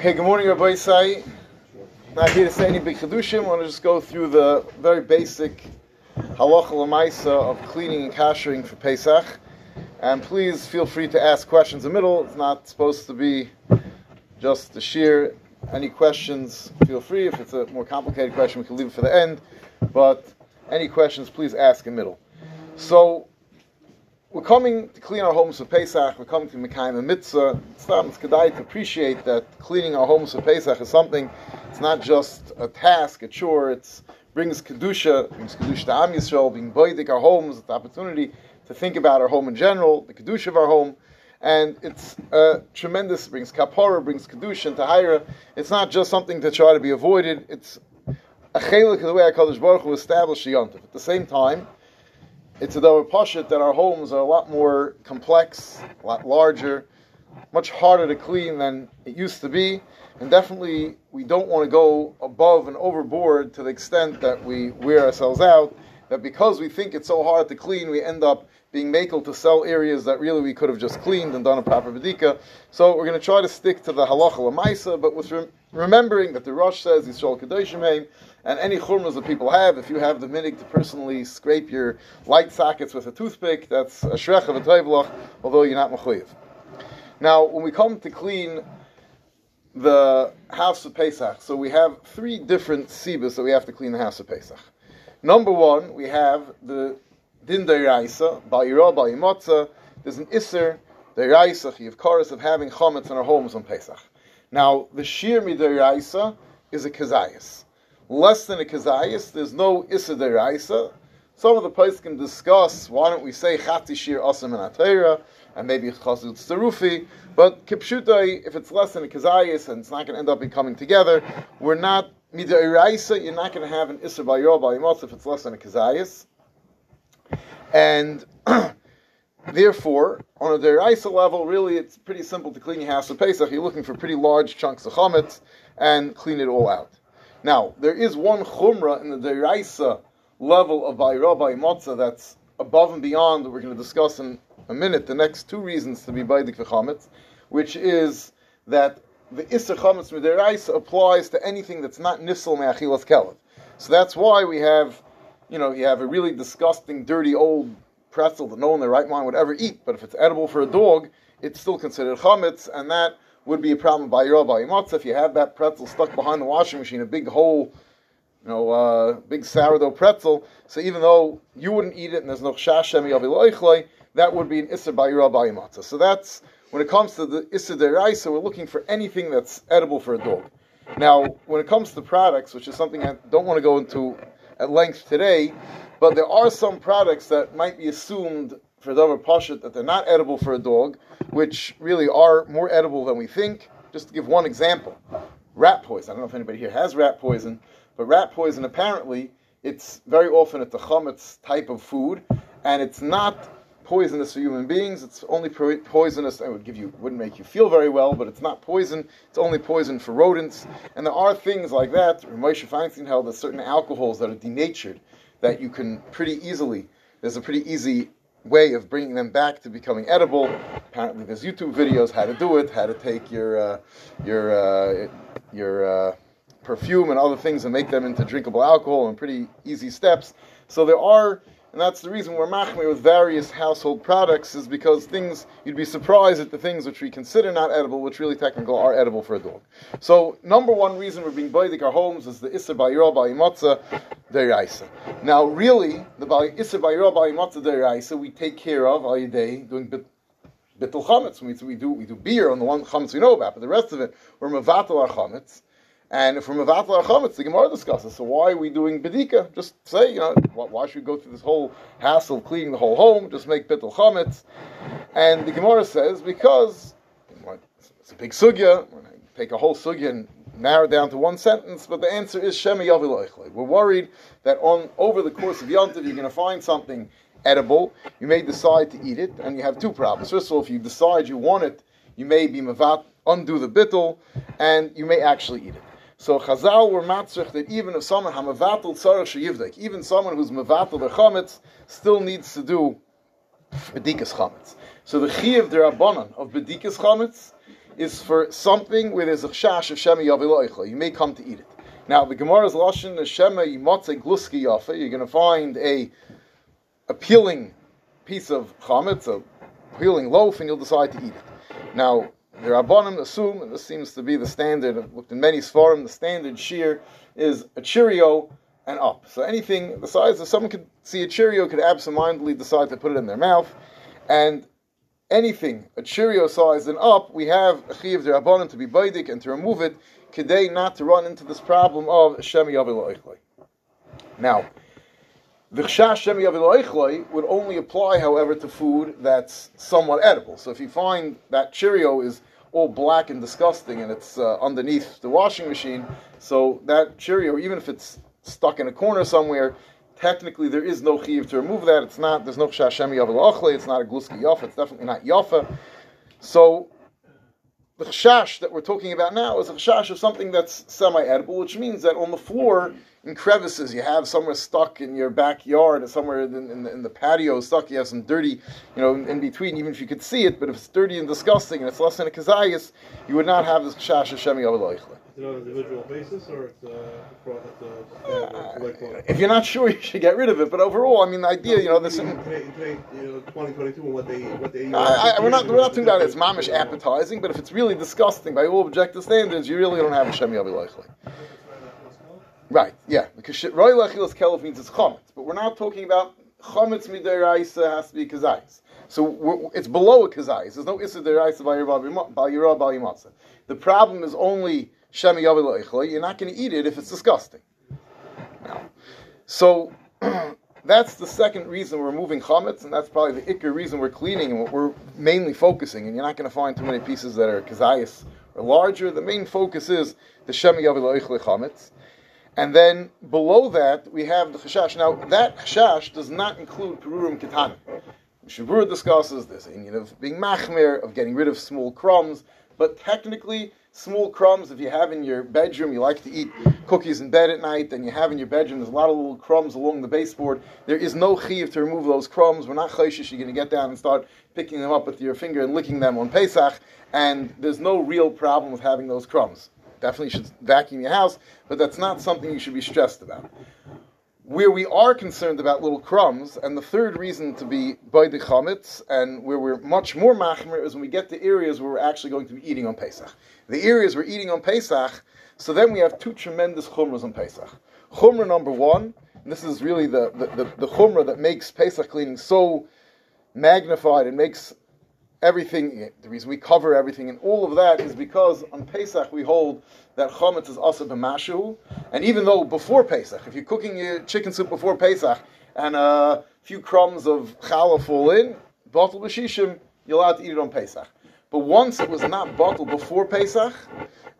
Hey, good morning, Rabbi Isai. Not here to say any big chedushim. I want to just go through the very basic halacha lemaisa of cleaning and kashering for Pesach. And please feel free to ask questions in the middle. It's not supposed to be just the sheer. Any questions, feel free. If it's a more complicated question, we can leave it for the end. But any questions, please ask in the middle. So, we're coming to clean our homes for Pesach. We're coming to Mekayim and Mitzvah. It's not it's kedai to appreciate that cleaning our homes for Pesach is something. It's not just a task, a chore. It brings kedusha, brings kedusha to Am Yisrael, being boidik our homes. The opportunity to think about our home in general, the kedusha of our home, and it's uh, tremendous. It brings kapora, brings kedusha and tahira. It's not just something to try to be avoided. It's a chelik of the way Hakadosh Baruch Hu established the yontif. At the same time it's a double pashit that our homes are a lot more complex, a lot larger, much harder to clean than it used to be, and definitely we don't want to go above and overboard to the extent that we wear ourselves out. That because we think it's so hard to clean, we end up being makel to sell areas that really we could have just cleaned and done a proper bedika. So we're going to try to stick to the halacha lemaisa, but with rem- remembering that the Rosh says Yisrael Kedoshim and any churmas that people have, if you have the minig to personally scrape your light sockets with a toothpick, that's a shrech of a toivlach, although you're not mechuyev. Now, when we come to clean the house of Pesach, so we have three different sibas that we have to clean the house of Pesach. Number one, we have the din deiraisa, ba'ira, ba'imotza, there's an isser, deiraisa, chiv chorus of having chametz in our homes on Pesach. Now, the shir mideiraisa is a kazayas. Less than a kazayas, there's no isser deiraisa. Some of the places can discuss why don't we say chati shir asam and atera, and maybe chazut starufi, but kipshutai, if it's less than a kazayas and it's not going to end up becoming together, we're not midairaisa, you're not going to have an isser ba'ira ba'imotza if it's less than a kazayas. And therefore, on a deraisa level, really it's pretty simple to clean your house of Pesach. You're looking for pretty large chunks of chametz and clean it all out. Now, there is one chumrah in the deraisa level of Bayra by Motza that's above and beyond that we're going to discuss in a minute, the next two reasons to be Baidik for chametz, which is that the Isser chametz midiraisa applies to anything that's not nifsal me'achilas kelev. So that's why we have you know, you have a really disgusting, dirty old pretzel that no one in their right mind would ever eat, but if it's edible for a dog, it's still considered chametz, and that would be a problem by your by matzah. If you have that pretzel stuck behind the washing machine, a big hole, you know, uh, big sourdough pretzel, so even though you wouldn't eat it and there's no shashemi aviloichloi, that would be an isser by your by matzah. So that's when it comes to the isser deraisa, we're looking for anything that's edible for a dog. Now, when it comes to products, which is something I don't want to go into at length today, but there are some products that might be assumed for Dover Pashit that they're not edible for a dog, which really are more edible than we think. Just to give one example, rat poison. I don't know if anybody here has rat poison, but rat poison apparently it's very often it's a chametz type of food, and it's not poisonous for human beings. It's only poisonous. It would give you, wouldn't make you feel very well, but it's not poison. It's only poison for rodents. And there are things like that. Moshe Feinstein held that certain alcohols that are denatured, that you can pretty easily. There's a pretty easy way of bringing them back to becoming edible. Apparently, there's YouTube videos how to do it, how to take your uh, your uh, your uh, perfume and other things and make them into drinkable alcohol in pretty easy steps. So there are and that's the reason we're machmir with various household products, is because things, you'd be surprised at the things which we consider not edible, which really technically are edible for a dog. So, number one reason we're being baidik our homes is the Isser Bayira Bayimotza Deraisa. Now, really, the Isser Bayira Bayimotza Deraisa we take care of all day doing bit, bittul chametz. We, we do we do beer on the one chametz we know about, but the rest of it we're mevatel our chametz. And from Mavatla Chametz, the Gemara discusses. So why are we doing Bedika? Just say, you know, why should we go through this whole hassle of cleaning the whole home? Just make Bittel Chametz. And the Gemara says, because it's a big sugya, take a whole sugya and narrow it down to one sentence, but the answer is Shemi Yaviloichle. We're worried that on over the course of Yontiv, you're going to find something edible. You may decide to eat it, and you have two problems. First of all, if you decide you want it, you may be mavat, undo the bittel, and you may actually eat it. So Chazal were matzrich that even if someone hamavatul tzarech sheyivdek, even someone who's mavatul the chametz still needs to do bedikas chametz. So the chiyuv derabanan of bedikas chametz is for something where there's a chash of shema yaviloichla. You may come to eat it. Now, the Gemara's lashon is shema yimotze gluski yafa. You're going to find a appealing piece of chametz, a appealing loaf, and you'll decide to eat it. Now, the Rabbanim assume, and this seems to be the standard, I've looked in many Sfarim, the standard shear is a Cheerio and up. So anything the size of someone could see a Cheerio could absentmindedly decide to put it in their mouth, and anything a Cheerio size and up, we have a Chiv Rabbanim to be baidik and to remove it, today not to run into this problem of Shemi Yaviloichloi. Now, the chash Shemi Yaviloichloi would only apply, however, to food that's somewhat edible. So if you find that Cheerio is all black and disgusting and it's uh, underneath the washing machine. So that Cheerio, even if it's stuck in a corner somewhere, technically there is no chiv to remove that. It's not, there's no shashemi yavel it's not a gluski yafa, it's definitely not yafa. So the chash that we're talking about now is a chash of something that's semi-edible, which means that on the floor, in crevices, you have somewhere stuck in your backyard, or somewhere in, in, the, in the patio stuck, you have some dirty, you know, in, in, between, even if you could see it, but if it's dirty and disgusting and it's less than a kazayas, you would not have this chash of shemi Is it on an individual basis, or it's, uh, uh, if you're not sure, you should get rid of it. But overall, I mean, the idea, you know, this. Today, today, you know, 2022, what they, what they. I, I, we're not, we're not talking about it's mamish appetizing, but if it's really disgusting by all objective standards, you really don't have a shemi aviloichle. Right, yeah, because roy lachilas kelef means it's chametz, but we're not talking about chametz midiraisa has to be kazayis. So it's below a kazayis. There's no issa deraisa by yirah by The problem is only shemi yaviloichle. You're not going to eat it if it's disgusting. Now, so that's the second reason we're moving chametz, and that's probably the ikr reason we're cleaning and what we're mainly focusing. And you're not going to find too many pieces that are kazayis or larger. The main focus is the shemi yaviloichle chametz. And then below that, we have the chashash. Now, that chashash does not include perurim ketanim. Shavur discusses this of being machmer, of getting rid of small crumbs, but technically, small crumbs, if you have in your bedroom, you like to eat cookies in bed at night, and you have in your bedroom, there's a lot of little crumbs along the baseboard. There is no chiv to remove those crumbs. We're not chayshish, you're going to get down and start picking them up with your finger and licking them on Pesach, and there's no real problem with having those crumbs definitely should vacuum your house, but that's not something you should be stressed about. Where we are concerned about little crumbs, and the third reason to be by the chametz, and where we're much more machmer, is when we get to areas where we're actually going to be eating on Pesach. The areas we're eating on Pesach, so then we have two tremendous chumras on Pesach. Chumrah number one, and this is really the, the, the, the chumrah that makes Pesach cleaning so magnified and makes everything, the reason we cover everything and all of that is because on Pesach we hold that chametz is also b'mashu, and even though before Pesach, if you're cooking your chicken soup before Pesach and a few crumbs of challah fall in, bottle b'shishim, you're allowed to eat it on Pesach. But once it was not bottled before Pesach,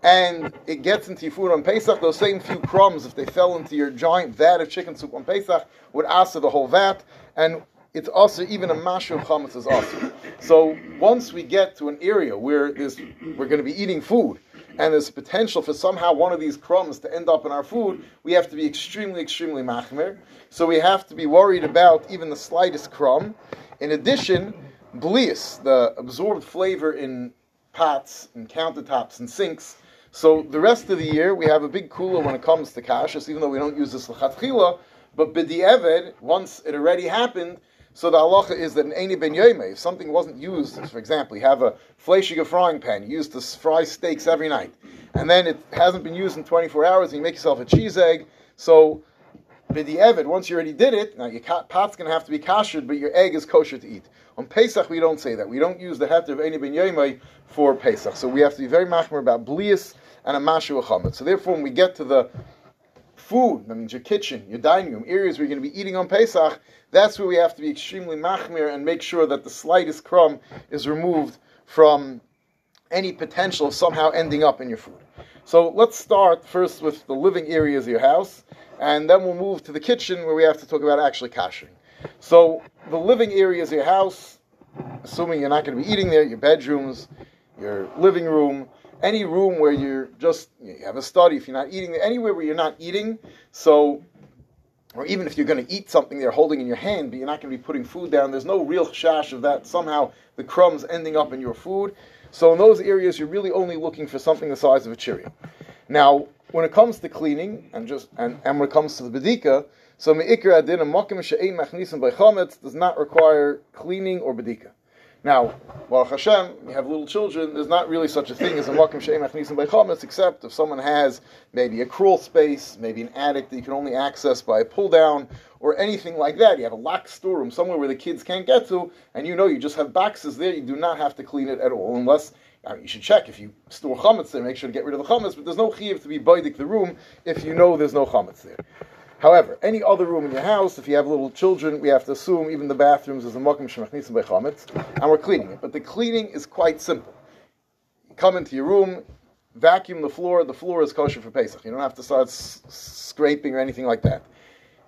and it gets into your food on Pesach, those same few crumbs, if they fell into your giant vat of chicken soup on Pesach, would answer the whole vat, and it's also even a mashu of chametz is also. So once we get to an area where there's, we're going to be eating food, and there's potential for somehow one of these crumbs to end up in our food, we have to be extremely, extremely machmir. So we have to be worried about even the slightest crumb. In addition, blias, the absorbed flavor in pots and countertops and sinks. So the rest of the year, we have a big cooler when it comes to kashas, even though we don't use this lechatchila. But b'di'eved, once it already happened, so the halacha is that in Eini ben Yomei, if something wasn't used, for example, you have a fleshiga frying pan, used to fry steaks every night, and then it hasn't been used in 24 hours, and you make yourself a cheese egg, so Bidi Evid, once you already did it, now your pot's going to have to be kashered, but your egg is kosher to eat. On Pesach, we don't say that. We don't use the heter of Eini ben Yomei for Pesach. So we have to be very machmer about blias and a mashu. So therefore, when we get to the food, that means your kitchen, your dining room, areas where you're going to be eating on Pesach, that's where we have to be extremely machmir and make sure that the slightest crumb is removed from any potential of somehow ending up in your food. So let's start first with the living areas of your house, and then we'll move to the kitchen where we have to talk about actually kashering. So the living areas of your house, assuming you're not going to be eating there, your bedrooms, your living room, any room where you're just you have a study if you're not eating anywhere where you're not eating so or even if you're going to eat something they're holding in your hand but you're not going to be putting food down there's no real shash of that somehow the crumbs ending up in your food So in those areas, you're really only looking for something the size of a Cheerio. Now, when it comes to cleaning and just and, and when it comes to the bedika, so me'ikr adin and makim she'ein machnisim by does not require cleaning or bedika. Now, Baruch Hashem, you have little children, there's not really such a thing as a makim she'ein machnisim by chametz, except if someone has maybe a crawl space, maybe an attic that you can only access by a pull down, or anything like that. You have a locked storeroom somewhere where the kids can't get to, and you know you just have boxes there, you do not have to clean it at all, unless I mean, you should check if you store chametz there, make sure to get rid of the chametz, but there's no chiyuv to be baidik the room if you know there's no chametz there. However, any other room in your house, if you have little children, we have to assume even the bathrooms is a makim shemachnisim by chametz, and we're cleaning it. But the cleaning is quite simple. You come into your room, vacuum the floor. The floor is kosher for Pesach. You don't have to start s- scraping or anything like that.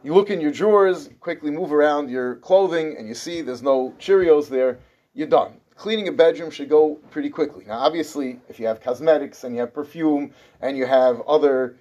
You look in your drawers, quickly move around your clothing, and you see there's no Cheerios there. You're done. Cleaning a bedroom should go pretty quickly. Now, obviously, if you have cosmetics and you have perfume and you have other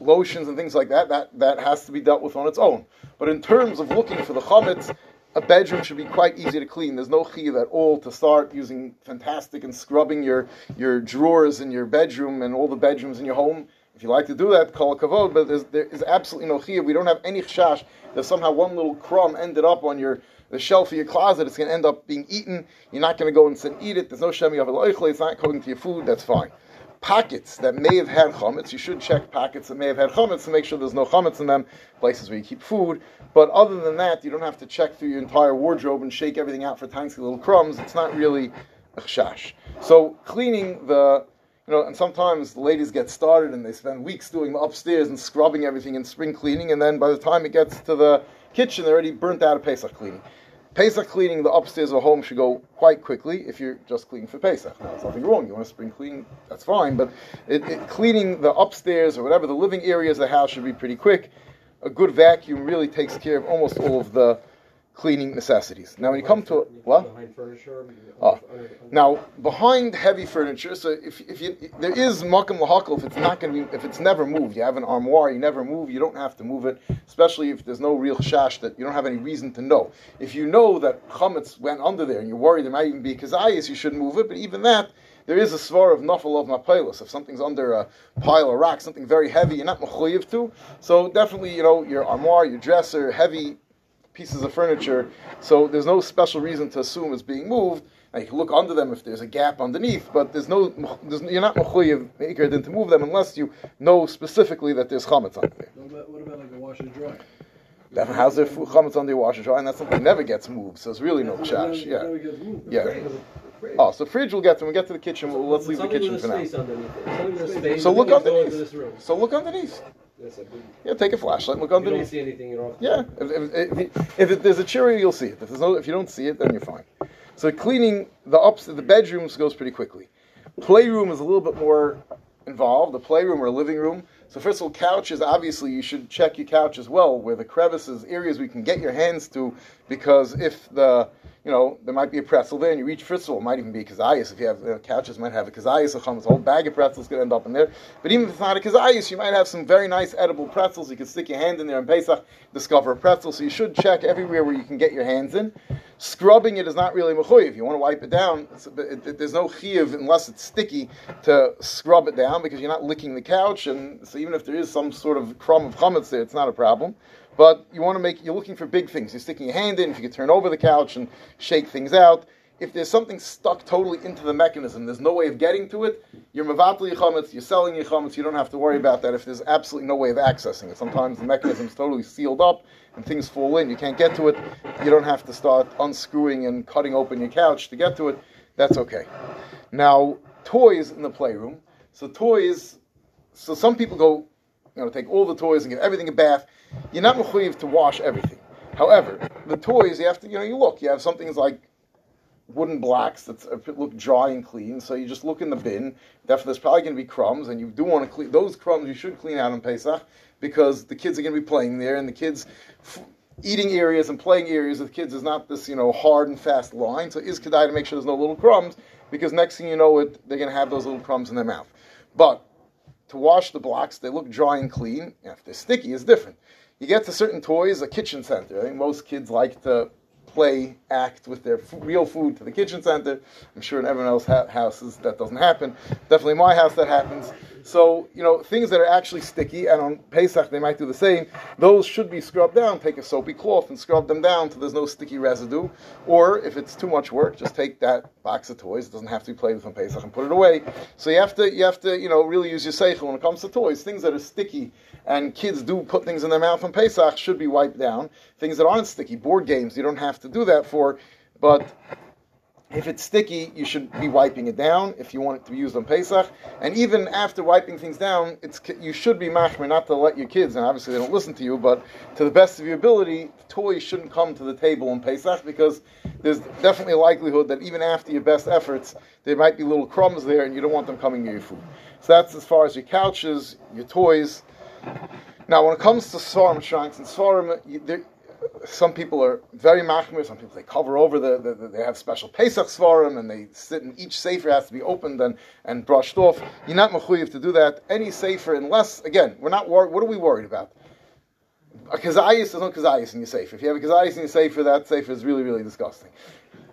lotions and things like that, that, that has to be dealt with on its own. But in terms of looking for the chametz, a bedroom should be quite easy to clean. There's no chiyuv at all to start using fantastic and scrubbing your, your drawers in your bedroom and all the bedrooms in your home. If you like to do that, call a kavod, but there's, there is absolutely no chiyuv. We don't have any chash that somehow one little crumb ended up on your the shelf of your closet. It's going to end up being eaten. You're not going to go and sit and eat it. There's no shemi of It's not going to your food. That's fine. Pockets that may have had chametz, you should check pockets that may have had chametz to make sure there's no chametz in them. Places where you keep food. But other than that, you don't have to check through your entire wardrobe and shake everything out for tiny little crumbs. It's not really a chash. So cleaning the you know, and sometimes the ladies get started and they spend weeks doing the upstairs and scrubbing everything and spring cleaning, and then by the time it gets to the kitchen, they're already burnt out of Pesach cleaning. Pesach cleaning the upstairs of a home should go quite quickly if you're just cleaning for Pesach. Now, there's nothing wrong. You want to spring clean, that's fine. But it, it, cleaning the upstairs or whatever, the living areas of the house should be pretty quick. A good vacuum really takes care of almost all of the cleaning necessities. Now, when you come to what? Behind furniture. Oh. Now, behind heavy furniture, so if, if you there is makam lahakal if it's not going to be if it's never moved, you have an armoire, you never move, you don't have to move it, especially if there's no real shash that you don't have any reason to know. If you know that chametz went under there and you're worried there might even be kazayas, you shouldn't move it. But even that, there is a svar of nafal of mapelos. If something's under a pile of rock, something very heavy, you're not mechuyev to. So definitely, you know, your armoire, your dresser, heavy pieces of furniture. So there's no special reason to assume it's being moved. Now you can look under them if there's a gap underneath, but there's no, there's, you're not mechuyev to move them unless you know specifically that there's chametz under there. What about, what about like a washer dryer? That how's there chametz under your washer dry, and that's something that never gets moved. So it's really no chash. Yeah. Never gets moved. Yeah. Oh, so fridge we'll get to. When we get to the kitchen. We'll, let's leave the kitchen for now. space underneath it. Something with a space. So look You can't go underneath. So look underneath. Yeah, take a flashlight. Look If you don't see anything, you don't. Yeah, if, if, if, if there's a Cheerio, you'll see it. If there's no, if you don't see it, then you're fine. So cleaning the ups, the bedrooms goes pretty quickly. Playroom is a little bit more involved. The playroom or living room. So first of all, couches. Obviously, you should check your couch as well, where the crevices, areas we can get your hands to, because if the you know, there might be a pretzel there, and you reach first of all, it might even be a kazayas. If you have uh, couches, might have a kazayas, a chametz, a whole bag of pretzels could end up in there. But even if it's not a kazayas, you might have some very nice edible pretzels. You can stick your hand in there and Pesach, discover a pretzel. So you should check everywhere where you can get your hands in. Scrubbing it is not really mechuyev. You want to wipe it down. It, it, there's no chiyuv unless it's sticky to scrub it down because you're not licking the couch, and so even if there is some sort of crumb of chametz there, it's not a problem. But you want to make, you're looking for big things. You're sticking your hand in, if you can turn over the couch and shake things out. If there's something stuck totally into the mechanism, there's no way of getting to it, you're mevatel your chametz, you're selling your chametz, you don't have to worry about that if there's absolutely no way of accessing it. Sometimes the mechanism's totally sealed up and things fall in, you can't get to it, you don't have to start unscrewing and cutting open your couch to get to it, that's okay. Now, toys in the playroom. So toys, so some people go, you know, take all the toys and give everything a bath. You're not mechuyev to wash everything. However, the toys you have to, you know, you look. You have some things like wooden blocks that look dry and clean. So you just look in the bin. Therefore, there's probably going to be crumbs, and you do want to clean those crumbs. You should clean out on Pesach because the kids are going to be playing there, and the kids. F- Eating areas and playing areas with kids is not this, you know, hard and fast line. So is kedai to make sure there's no little crumbs, because next thing you know, it they're going to have those little crumbs in their mouth. But to wash the blocks, they look dry and clean. If they're sticky, it's different. You get to certain toys, a kitchen center. I think most kids like to play act with their f- real food to the kitchen center. I'm sure in everyone else's ha- houses that doesn't happen. Definitely in my house that happens. So, you know, things that are actually sticky, and on Pesach they might do the same, those should be scrubbed down. Take a soapy cloth and scrub them down so there's no sticky residue. Or if it's too much work, just take that box of toys, it doesn't have to be played with on Pesach, and put it away. So you have to, you have to, you know, really use your seichel when it comes to toys. Things that are sticky, and kids do put things in their mouth on Pesach should be wiped down. Things that aren't sticky, board games, you don't have to do that for, but if it's sticky, you should be wiping it down if you want it to be used on Pesach. And even after wiping things down, it's you should be machmer not to let your kids, and obviously they don't listen to you, but to the best of your ability, toys shouldn't come to the table on Pesach because there's definitely a likelihood that even after your best efforts, there might be little crumbs there, and you don't want them coming near your food. So that's as far as your couches, your toys. Now, when it comes to Svarim shrines and Svarim, some people are very machmir. Some people they cover over the, the, the- they have special Pesach svarim and they sit in each sefer has to be opened and, and brushed off. You're not mechuyev to do that. Any sefer, unless again, we're not worried. What are we worried about? A kazayis, there's no kazayis in your sefer. If you have a kazayis in your sefer, that sefer is really really disgusting.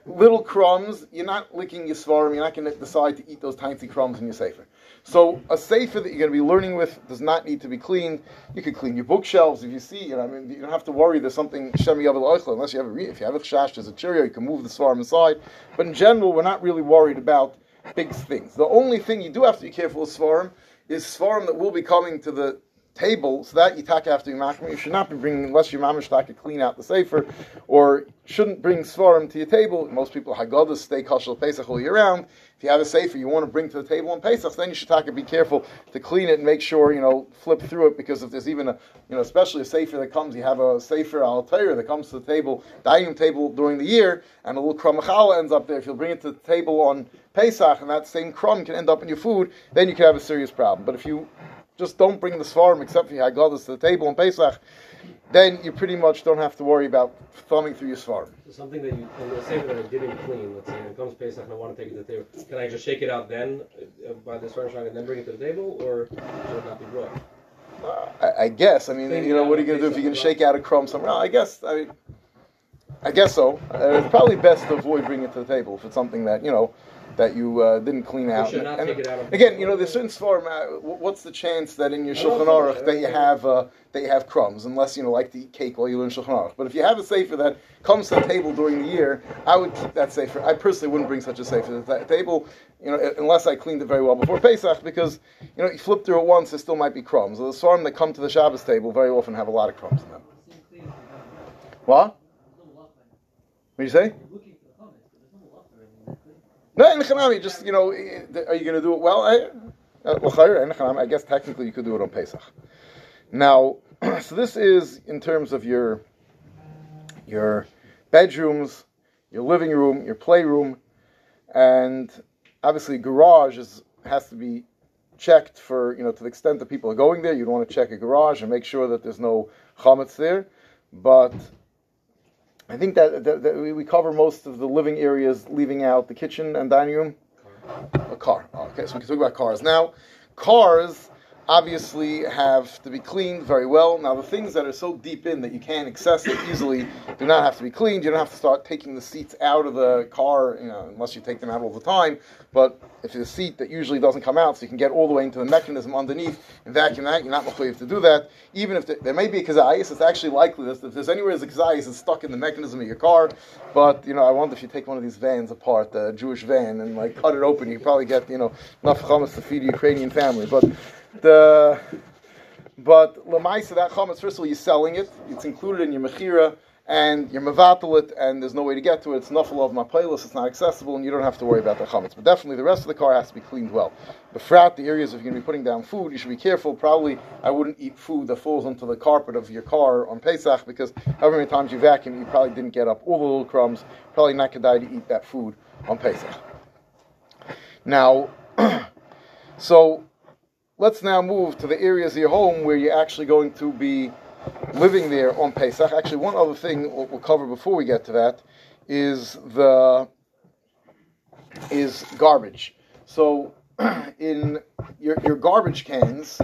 Little crumbs, you're not licking your svarim. You're not going to decide to eat those tiny crumbs in your sefer. So a sefer that you're going to be learning with does not need to be cleaned. You could clean your bookshelves if you see. You know, I mean, you don't have to worry. There's something shemi yavel unless you have a if you have a chash, there's a cheerio. You can move the svarim aside. But in general, we're not really worried about big things. The only thing you do have to be careful with svarim is svarim that will be coming to the table, so that you take after machmir. You should not be bringing unless your mamish to clean out the sefer, or shouldn't bring svarim to your table. Most people haggadah stay kosher Pesach all year round. If you have a sefer you want to bring to the table on Pesach, then you should take be careful to clean it and make sure you know flip through it because if there's even a you know especially a sefer that comes, you have a sefer al Torah that comes to the table dining table during the year, and a little crumb ends up there. If you'll bring it to the table on Pesach and that same crumb can end up in your food, then you can have a serious problem. But if you just don't bring the svarim except for your haggadahs to the table on Pesach, then you pretty much don't have to worry about thumbing through your svarim. So something that you, in the sefer that I didn't clean, let's say, and it comes Pesach and I want to take it to the table, can I just shake it out then uh, by the shrine and then bring it to the table, or should it not be brought? I, I guess. I mean, you know, what are you going to do if you're going to shake out a crumb somewhere? I guess. I mean, I guess so. Uh, it's probably best to avoid bringing it to the table if it's something that you know that you uh, didn't clean out. should not And- take it out of- again, you know, there's certain form. Uh, what's the chance that in your I shulchan aruch that you have uh, that you have crumbs, unless you know like to eat cake while you learn shulchan aruch. But if you have a sefer that comes to the table during the year, I would keep that sefer. I personally wouldn't bring such a sefer to the table, you know, unless I cleaned it very well before Pesach, because you know you flip through it once, there still might be crumbs. The svarim that come to the Shabbos table very often have a lot of crumbs in them. What? What do you say? No, in Chanami, just you know, eh, are you going to do it well? I, uh, I guess technically you could do it on Pesach. Now, so this is in terms of your your bedrooms, your living room, your playroom, and obviously garage is has to be checked for you know to the extent that people are going there. You'd want to check a garage and make sure that there's no chametz there, but. I think that, that, that we we cover most of the living areas, leaving out the kitchen and dining room. A car. Oh, okay, so we can talk about cars now. Cars obviously have to be cleaned very well. Now, the things that are so deep in that you can't access it easily do not have to be cleaned. You don't have to start taking the seats out of the car, you know, unless you take them out all the time. But if it's a seat that usually doesn't come out, so you can get all the way into the mechanism underneath and vacuum that, you're not mechayiv to do that. Even if there, there may be a kazayas, it's actually likely that if there's anywhere there's a kazayas, it's stuck in the mechanism of your car. But you know, I wonder if you take one of these vans apart, the Jewish van, and like cut it open, you probably get you know enough chametz to feed a Ukrainian family. But the but lemaisa that chametz, first of all, you're selling it. It's included in your mechira, and you're mevatel it, and there's no way to get to it. It's nafal of mapelis. It's not accessible, and you don't have to worry about the chametz. But definitely, the rest of the car has to be cleaned well. The frat, the areas if you're going to be putting down food, you should be careful. Probably, I wouldn't eat food that falls onto the carpet of your car on Pesach because however many times you vacuum, you probably didn't get up all the little crumbs. Probably not kedai to eat that food on Pesach. Now, so let's now move to the areas of your home where you're actually going to be living there on Pesach. Actually, one other thing we'll, cover before we get to that is the is garbage. So, in your, your garbage cans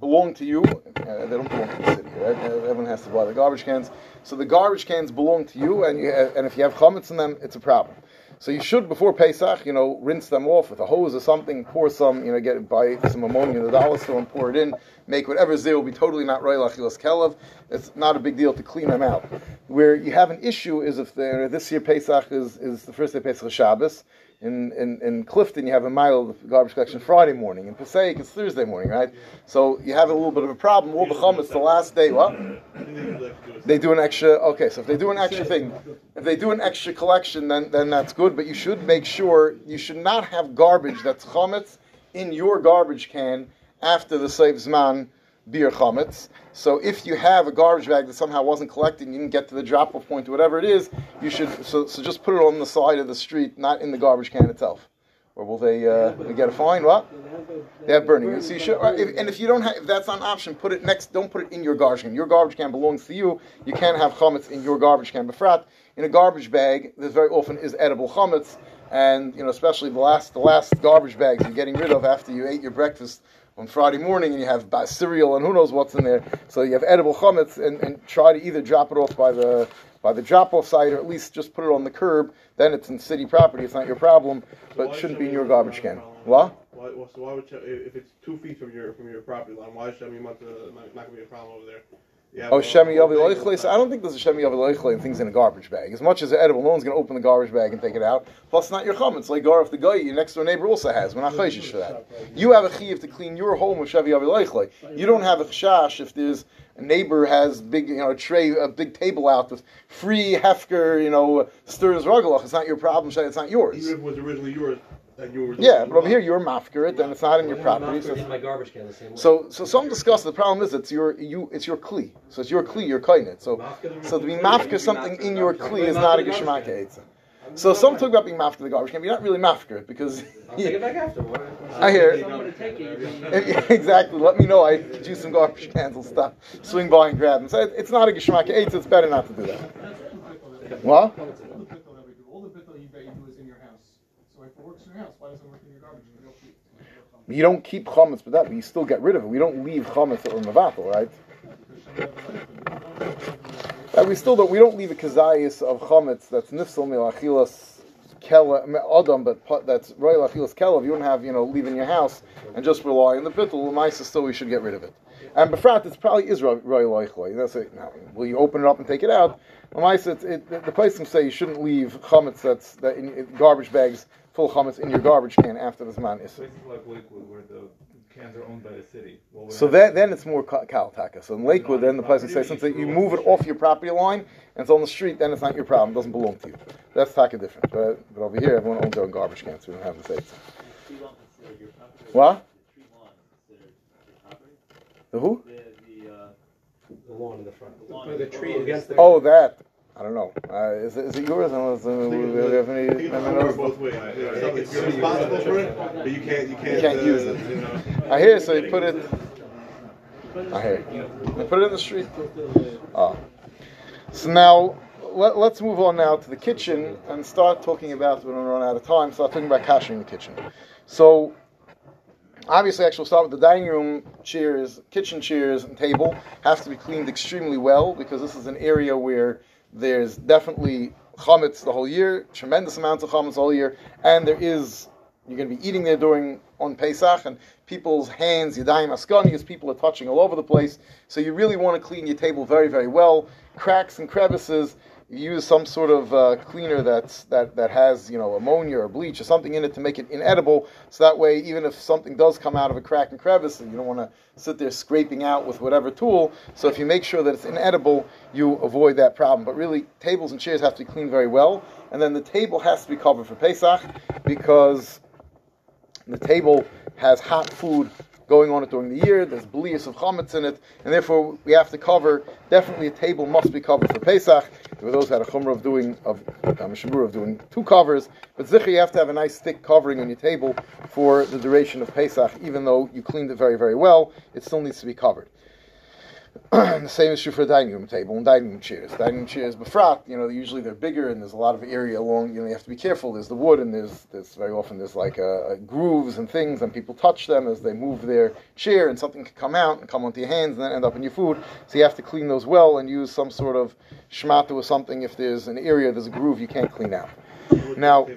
belong to you. Uh, they don't belong to the city, right? Uh, Everyone has to buy the garbage cans. So the garbage cans belong to you, and you have, and if you have chametz in them, it's a problem. So you should before Pesach, you know, rinse them off with a hose or something. Pour some, you know, get buy some ammonia in the dollar store and pour it in. Make whatever's there will be totally not royal achilas kelev. It's not a big deal to clean them out. Where you have an issue is if this year Pesach is, is the first day Pesach Shabbos. In, in, in Clifton, you have a mile of garbage collection Friday morning. In Passaic, it's Thursday morning, right? So you have a little bit of a problem. All the chametz the last day. What? They do an extra. Okay, so if they do an extra thing, if they do an extra collection, then then that's good. But you should make sure you should not have garbage that's chametz in your garbage can after the Seif Zman beer chametz. So if you have a garbage bag that somehow wasn't collected, and you didn't get to the drop-off point or whatever it is, you should so, so just put it on the side of the street, not in the garbage can itself. Or will they, uh, they get a fine? What? They have burning. So you should, if, and if you don't have, if that's not an option, put it next. Don't put it in your garbage can. Your garbage can belongs to you. You can't have chametz in your garbage can. Befrat in a garbage bag, there very often is edible chametz, and you know, especially the last the last garbage bags you're getting rid of after you ate your breakfast on Friday morning, and you have cereal and who knows what's in there. So you have edible chametz, and, and try to either drop it off by the by the drop-off site, or at least just put it on the curb. Then it's in city property. It's not your problem, but it shouldn't be in your garbage can. What? Why, well, so why would Shem- if it's two feet from your from your property line? Why Shemi not, uh, not, not gonna be a problem over there? Oh, Shemi Yavi. So I don't think there's a Shemi Yavi and things in a garbage bag. As much as they're edible, no one's going to open the garbage bag and take it out. Plus, it's not your chum. It's like Gareth the guy, your next door neighbor also has. We're not chayshish for that. You have a chiv to clean your home with Shemi Yavi. You don't have a chash if there's a neighbor has big, you know, a tray, a big table out with free hefker, you know, stirs rugelach. It's not your problem. It's not yours. Even if it was originally yours, and you were Yeah, but over here you're mafker it, and it's not in your property. So in my garbage can the same way. so, so some discuss the problem is it's your you it's your kli, so it's your kli, your kainet. So, so to be mafker something in your kli is not a geshmak eitzah. So some talk about being mafker the garbage can, but you're not really mafker it because I'll take it back after. I hear it. Someone to take it, you can- exactly. Let me know. I could use some garbage cans. I'll stop, swing by and grab them. So it- it's not a geshmak eitzah. It's better not to do that. What? All the bittul that we do, all the bittul you bet you do is in your house. So if it works in your house, why doesn't it work in your garbage? You don't keep- You don't keep chametz for that, but you still get rid of it. We don't leave chametz or mavatal, right? Uh, we still don't. We don't leave a kazayis of chametz that's nifsal milachilas adam, but that's royal achilas kela. You wouldn't have you know leave in your house and just rely on the bittul. Lemaisa still we should get rid of it. And befrat, it's probably is royal oichloi. That's it. Now, will you open it up and take it out? Lemaisa, it's, it, the, the place say you shouldn't leave chametz that's that in garbage bags full of chametz in your garbage can after the man is. Places like Lakewood where the cans are owned by the city. Well, So not- then, then it's more ka- kaltaka. So in Lakewood, then the place would say since you move it off your property line and it's on the street, then it's not your problem. It doesn't belong to you. That's taka different. But, but over here, everyone owns their own garbage cans. So we don't have the say. What? The who? The lawn in the front. The tree against the. Oh, that. I don't know. Uh, is, it, is it yours? I don't know. Do we have any? You can I work don't know. both ways. If you're responsible for it, but you can't you can't, you can't uh, use it. You know. I hear. So you put it. I hear. They put it in the street. Ah. So now let, us move on now to the kitchen and start talking about. We're going to run out of time. Start talking about kashering in the kitchen. So obviously, actually, we'll start with the dining room chairs, kitchen chairs, and table have to be cleaned extremely well because this is an area where there's definitely chametz the whole year, tremendous amounts of chametz all year, and there is you're going to be eating there during on Pesach, and people's hands, yadayim askanias, people are touching all over the place. So you really want to clean your table very, very well. Cracks and crevices, you use some sort of uh, cleaner that's that that has you know ammonia or bleach or something in it to make it inedible. So that way, even if something does come out of a crack and crevice, you don't want to sit there scraping out with whatever tool. So if you make sure that it's inedible, you avoid that problem. But really, tables and chairs have to be cleaned very well, and then the table has to be covered for Pesach because the table has hot food going on it during the year. There's blias of chametz in it, and therefore we have to cover. Definitely, a table must be covered for Pesach. There were those who had a chumrah of doing of um, of doing two covers, but zichri you have to have a nice thick covering on your table for the duration of Pesach. Even though you cleaned it very very well, it still needs to be covered. the same is true for a dining room table and dining room chairs. Dining room chairs, befrat, you know, usually they're bigger and there's a lot of area along. You know, you have to be careful. There's the wood and there's there's very often there's like uh, grooves and things, and people touch them as they move their chair, and something can come out and come onto your hands and then end up in your food. So you have to clean those well and use some sort of shmata or something if there's an area there's a groove you can't clean out. Now,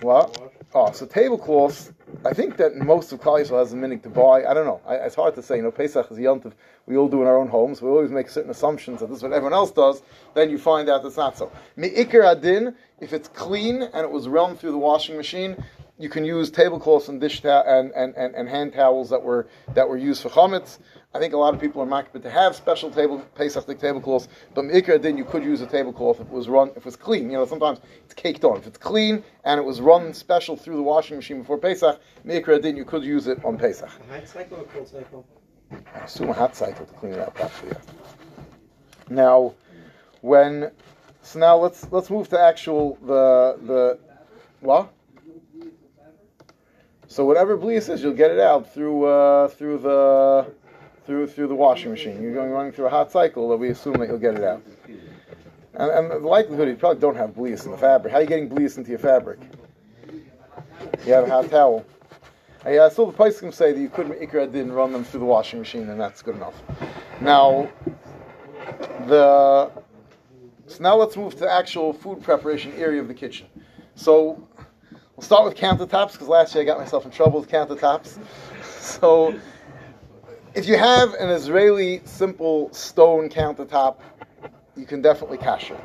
what? Oh, so tablecloths. I think that most of Klal has a minute to buy. I don't know. I, it's hard to say. You know, Pesach is a yontif we all do in our own homes. We always make certain assumptions that this is what everyone else does. Then you find out it's not so. Me'ikr adin, if it's clean and it was run through the washing machine, you can use tablecloths and dish ta- and, and, and, and hand towels that were that were used for chametz. I think a lot of people are makbid to have special table Pesach tablecloths, but me'ikr adin you could use a tablecloth if it was run if it was clean. You know sometimes it's caked on. If it's clean and it was run special through the washing machine before Pesach, me'ikr adin you could use it on Pesach. Hot cycle or cold cycle? I assume a hot cycle to clean it up properly. Now, when so now let's let's move to actual the the what? So whatever blias is, you'll get it out through uh, through the through through the washing machine. You're going running through a hot cycle, that we assume that you'll get it out. And, and the likelihood you probably don't have blias in the fabric. How are you getting blias into your fabric? You have a hot towel. I uh, saw the Paiskim say that you couldn't didn't run them through the washing machine, and that's good enough. Now, the so now let's move to the actual food preparation area of the kitchen. So we'll start with countertops because last year I got myself in trouble with countertops. So if you have an Israeli simple stone countertop, you can definitely cash it.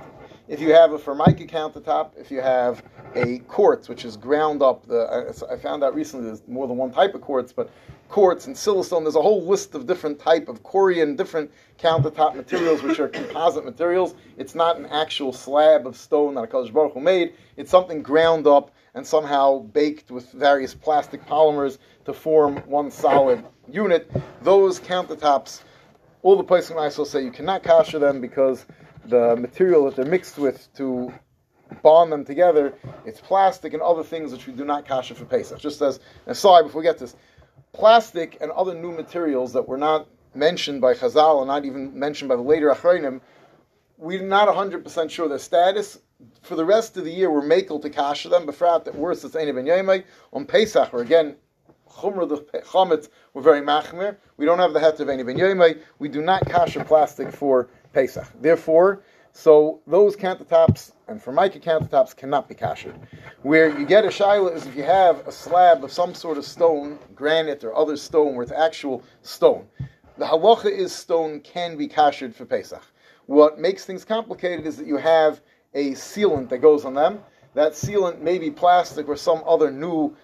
If you have a formica countertop, if you have a quartz, which is ground up, the I found out recently there's more than one type of quartz, but quartz and silestone, there's a whole list of different type of Corian, different countertop materials, which are composite materials. It's not an actual slab of stone that a Baruch Hu made. It's something ground up and somehow baked with various plastic polymers to form one solid unit. Those countertops, all the places in ISO say you cannot kasher them because the material that they're mixed with to bond them together, it's plastic and other things which we do not kasher for Pesach. Just as an aside, before we get this, plastic and other new materials that were not mentioned by Chazal and not even mentioned by the later Achronim, we're not 100% sure their status. For the rest of the year, we're makel to kasher them, but for that worse, Ein Ben Yomai. On Pesach, or again, Chumrah, the Chametz, we're very machmir. We don't have the het of Ben Yomai. We do not kasher plastic for Pesach. Therefore, so those countertops and formica countertops cannot be kashered. Where you get a shaila is if you have a slab of some sort of stone, granite or other stone, where it's actual stone. The halacha is stone can be kashered for Pesach. What makes things complicated is that you have a sealant that goes on them. That sealant may be plastic or some other new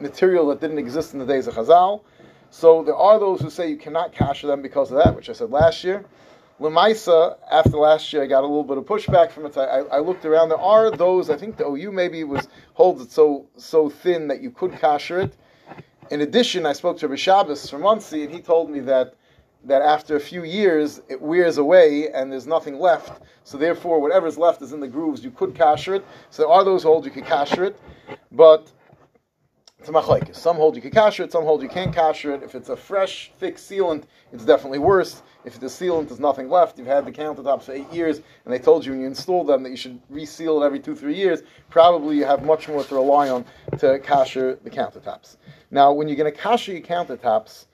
material that didn't exist in the days of Chazal. So there are those who say you cannot kasher them because of that, which I said last year. Lemaisa, after last year, I got a little bit of pushback from it. I, I, looked around. There are those. I think the OU maybe was holds it so so thin that you could kasher it. In addition, I spoke to Rabbi Shabbos from Monsey, and he told me that that after a few years it wears away and there's nothing left. So therefore, whatever's left is in the grooves. You could kasher it. So there are those who hold you could kasher it, but it's. Some hold you can kasher it, some hold you can't kasher it. If it's a fresh, thick sealant, it's definitely worse. If the sealant is nothing left, you've had the countertops for eight years, and they told you when you installed them that you should reseal it every two, three years, probably you have much more to rely on to kasher the countertops. Now, when you're going to kasher your countertops,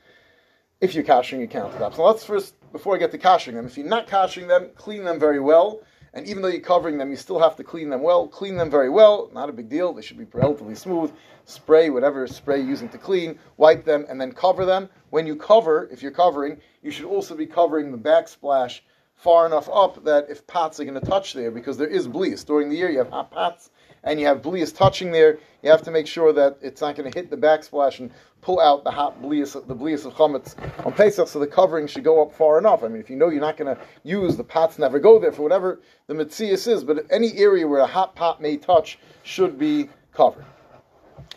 if you're kashering your countertops, now let's first, before I get to kashering them, if you're not kashering them, clean them very well. And even though you're covering them, you still have to clean them well. Clean them very well, not a big deal. They should be relatively smooth. Spray whatever spray you're using to clean, wipe them, and then cover them. When you cover, if you're covering, you should also be covering the backsplash far enough up that if pots are going to touch there, because there is bleas. During the year, you have hot pots and you have bleas touching there. You have to make sure that it's not going to hit the backsplash and pull out the hot bleas, the bleas of chametz on Pesach, so the covering should go up far enough. I mean, if you know you're not going to use the pots, never go there for whatever the mitzias is, but any area where a hot pot may touch should be covered.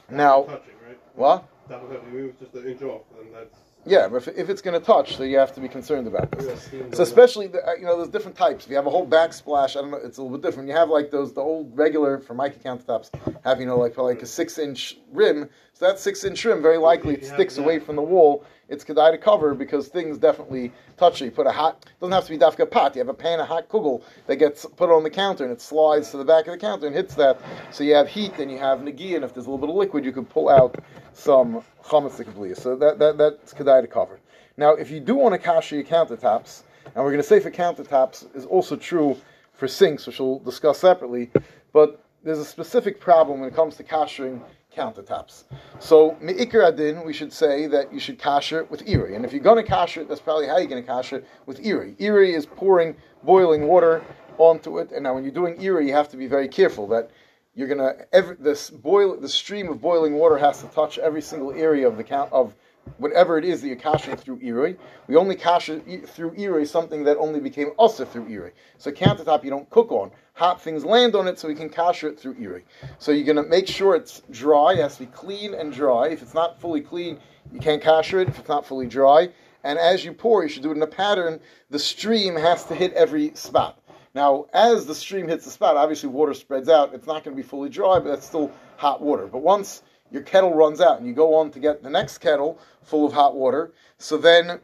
Now, Touching, right? what? That would have to be just an inch off, and that's. Yeah, but if, if it's going to touch, so you have to be concerned about this. So especially, the, uh, you know, there's different types. If you have a whole backsplash, I don't know, it's a little bit different. You have like those, the old regular Formica countertops have, you know, like like a six inch rim. So that six inch rim, very likely it If you have sticks away from the wall. It's kedai to cover because things definitely touch it. You put a hot, doesn't have to be dafka pot. You have a pan of hot kugel that gets put on the counter and it slides to the back of the counter and hits that. So you have heat and you have nagi, and if there's a little bit of liquid, you can pull out some chametz to So that, that that's kedai to cover. Now, if you do want to kasha your countertops, and we're going to say for countertops is also true for sinks, which we'll discuss separately, but there's a specific problem when it comes to kashering countertops. So, me'ikr we should say that you should kasher it with iri. And if you're going to kasher it, that's probably how you're going to kasher it with iri. Iri is pouring boiling water onto it. And now when you're doing iri, you have to be very careful that you're going to, every, this boil, the stream of boiling water has to touch every single area of the count, of whatever it is that you're kashering through Iri. We only kasher through Iri something that only became usr through Iri. So countertop you don't cook on. Hot things land on it so we can kasher it through Iri. So you're going to make sure it's dry. It has to be clean and dry. If it's not fully clean, you can't kasher it if it's not fully dry. And as you pour, you should do it in a pattern. The stream has to hit every spot. Now, as the stream hits the spot, obviously water spreads out. It's not going to be fully dry, but that's still hot water. But once your kettle runs out and you go on to get the next kettle full of hot water, so then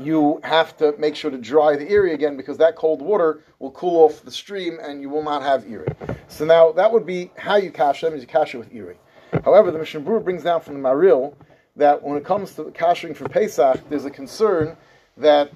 you have to make sure to dry the area again because that cold water will cool off the stream and you will not have iri. So now that would be how you cash them is you cash it with iri. However, the Mishnah Berurah brings down from the Maharil that when it comes to cashering for Pesach, there's a concern that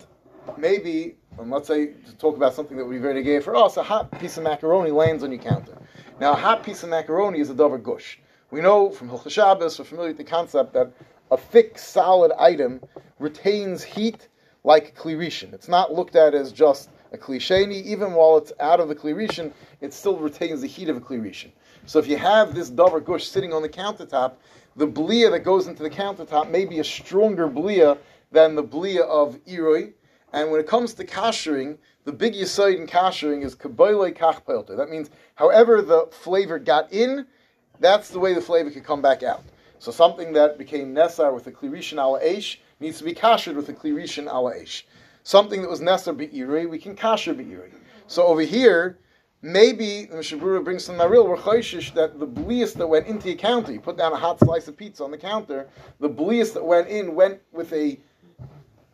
maybe, and let's say to talk about something that would be very gay for us, a hot piece of macaroni lands on your counter. Now, a hot piece of macaroni is a dover gush. We know from Hilchah Shabbos, we're familiar with the concept that a thick, solid item retains heat like klirishin. It's not looked at as just a klisheni. Even while it's out of the klirishin, it still retains the heat of a klirishin. So if you have this dover gush sitting on the countertop, the blia that goes into the countertop may be a stronger blia than the blia of iroi. And when it comes to kashering, the big yisoid in kashering is kaboile kach. That means however the flavor got in, that's the way the flavor could come back out. So something that became nesar with a klirishin ala eish needs to be kashered with a klirishin ala eish. Something that was nesar be'iri, we can kasher be'iri. So over here, maybe the Mishnah Berurah brings some Maharil, we're choishish that the blias that went into your counter, you put down a hot slice of pizza on the counter, the blias that went in went with a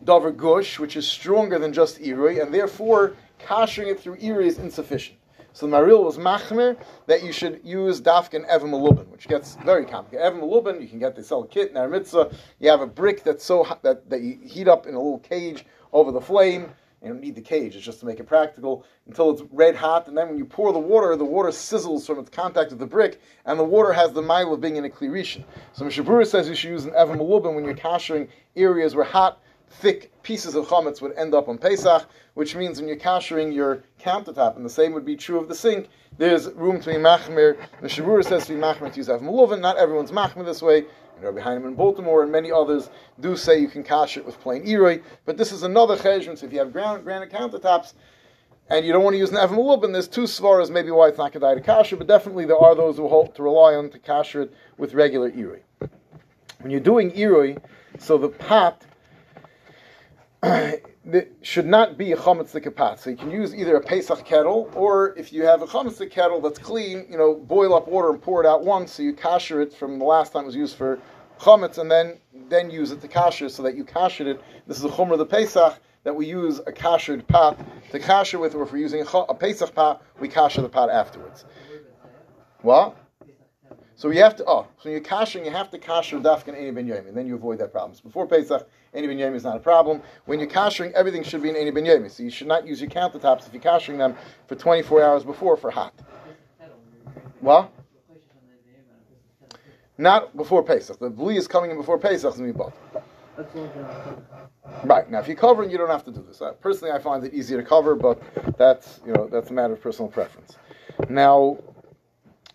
davar gush, which is stronger than just irui, and therefore kashering it through irui is insufficient. So the Maharil was machmer that you should use dafkin evim alubin, which gets very complicated. Evim alubin, you can get they sell a kit in mitzvah. You have a brick that's so hot that, that you heat up in a little cage over the flame. You don't need the cage; it's just to make it practical until it's red hot, and then when you pour the water, the water sizzles from its contact with the brick, and the water has the mile of being in a klirishin. So Mishnah Berurah says you should use an evim alubin when you're kashering areas where hot thick pieces of chametz would end up on Pesach, which means when you're kashering your countertop, and the same would be true of the sink, there's room to be machmir. The Shavura says to be machmir to use avmaluvin. Not everyone's machmir this way. And Rabbi Heinemann in Baltimore and many others do say you can kash it with plain iroi, but this is another cheshbon. So if you have granite, granite countertops, and you don't want to use an avmalubin, there's two svaras maybe why it's not kedai to kasher, but definitely there are those who hope to rely on to kasher it with regular iroi. When you're doing iroi, so the pot that should not be a chametz pot. So you can use either a Pesach kettle, or if you have a chametz kettle that's clean, you know, boil up water and pour it out once, so you kasher it from the last time it was used for chametz, and then then use it to kasher, so that you kasher it. This is a chumrah the Pesach that we use a kashered pot to kasher with, or if we're using a, a Pesach pot, we kasher the pot afterwards. What? So you have to, oh, so when you're kashering, you have to kasher dafkan any ben yom, and then you avoid that problem. So before Pesach, any ben yom is not a problem. When you're kashering, everything should be in any ben yom. So you should not use your countertops if you're kashering them for 24 hours before for hot. Well, Not before Pesach. The bli is coming in before Pesach, and we both. Right now, if you're covering, you don't have to do this. Uh, personally, I find it easier to cover, but that's you know that's a matter of personal preference. Now,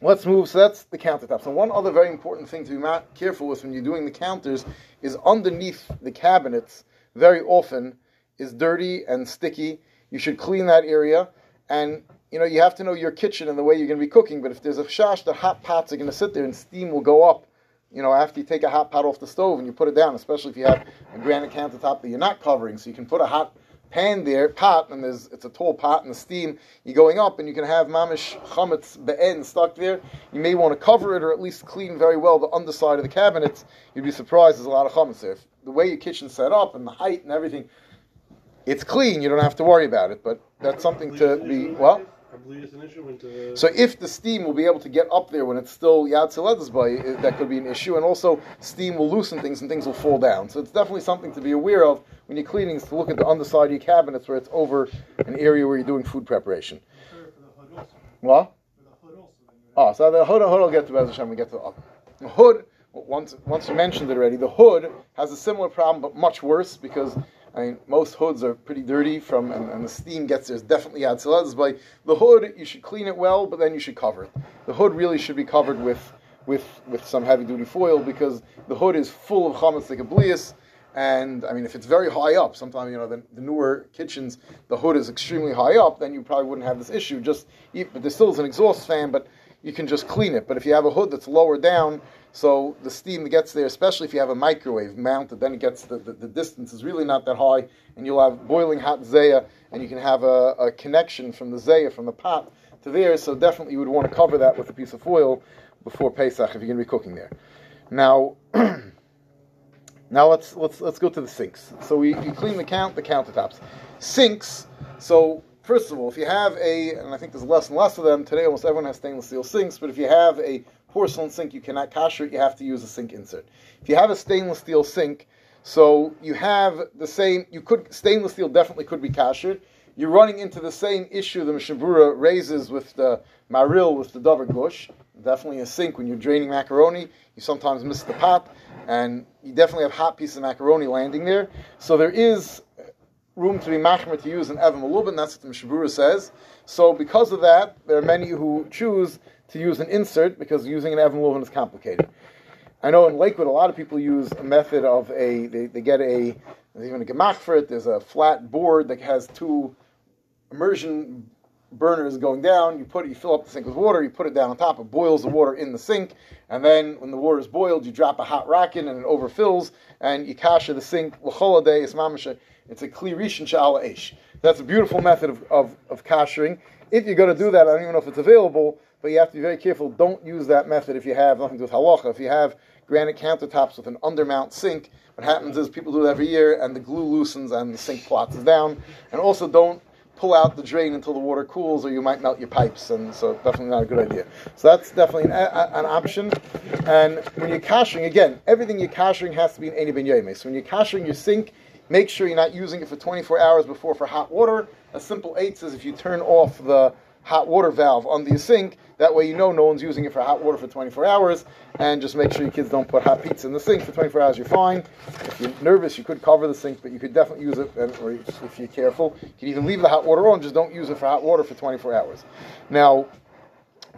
let's move. So that's the countertops. And one other very important thing to be careful with when you're doing the counters is underneath the cabinets. Very often is dirty and sticky. You should clean that area, and you know you have to know your kitchen and the way you're going to be cooking. But if there's a shash, the hot pots are going to sit there and steam will go up you know, after you take a hot pot off the stove and you put it down, especially if you have a granite countertop that you're not covering, so you can put a hot pan there, pot, and there's it's a tall pot and the steam you're going up, and you can have mamish chametz be'en stuck there. You may want to cover it or at least clean very well the underside of the cabinets. You'd be surprised there's a lot of chametz there. If the way your kitchen's set up and the height and everything, it's clean. You don't have to worry about it. But that's something to be well. An issue into. So if the steam will be able to get up there when it's still by, that could be an issue, and also steam will loosen things and things will fall down. So it's definitely something to be aware of when you're cleaning is to look at the underside of your cabinets where it's over an area where you're doing food preparation. What? Would Oh, so the hood, hood will get to Bez Hashem. We get to the, the hood. Once, once you mentioned it already, the hood has a similar problem, but much worse because I mean most hoods are pretty dirty from, and, and the steam gets there's definitely Yatzilaz. By the hood, you should clean it well, but then you should cover it. The hood really should be covered with with with some heavy duty foil because the hood is full of chametz like a blias. And I mean, if it's very high up, sometimes you know the, the newer kitchens, the hood is extremely high up, then you probably wouldn't have this issue. Just, but there still is an exhaust fan, but you can just clean it. But if you have a hood that's lower down, so the steam gets there, especially if you have a microwave mounted, then it gets the, the, the distance is really not that high, and you'll have boiling hot zaya, and you can have a, a connection from the zaya from the pot to there. So definitely you would want to cover that with a piece of foil before Pesach if you're going to be cooking there. Now. Now let's let's let's go to the sinks. So we, we clean the count the countertops. Sinks. So first of all, if you have a, and I think there's less and less of them today, almost everyone has stainless steel sinks. But if you have a porcelain sink, you cannot kasher it. You have to use a sink insert. If you have a stainless steel sink, so you have the same. You could stainless steel definitely could be kashered. You're running into the same issue the Mishnah Berurah raises with the Maharil with the davar gush. Definitely a sink when you're draining macaroni. You sometimes miss the pot, and you definitely have hot pieces of macaroni landing there. So there is room to be machmer to use an evan malubin. That's what the Mishnah Berurah says. So because of that, there are many who choose to use an insert because using an evan malubin is complicated. I know in Lakewood, a lot of people use a method of a they, they get a there's even a gemach for it. There's a flat board that has two immersion burners going down. You put it, you fill up the sink with water. You put it down on top. It boils the water in the sink, and then when the water is boiled, you drop a hot rack in, and it overfills, and you kasha the sink. L'choladay is mamasha. It's a kli rishon sha'ala ish. That's a beautiful method of, of, of kashering. If you're going to do that, I don't even know if it's available, but you have to be very careful. Don't use that method if you have nothing to do with halacha. If you have granite countertops with an undermount sink, what happens is people do it every year, and the glue loosens and the sink plots down. And also, don't pull out the drain until the water cools, or you might melt your pipes, and so definitely not a good idea. So that's definitely an, an option. And when you're kashering, again, everything you're kashering has to be in any ben yome. So when you're kashering your sink, make sure you're not using it for 24 hours before for hot water. A simple eight says if you turn off the hot water valve under your sink. That way you know no one's using it for hot water for 24 hours. And just make sure your kids don't put hot pizza in the sink for 24 hours. You're fine. If you're nervous, you could cover the sink, but you could definitely use it, or if you're careful, you can even leave the hot water on. Just don't use it for hot water for 24 hours. Now,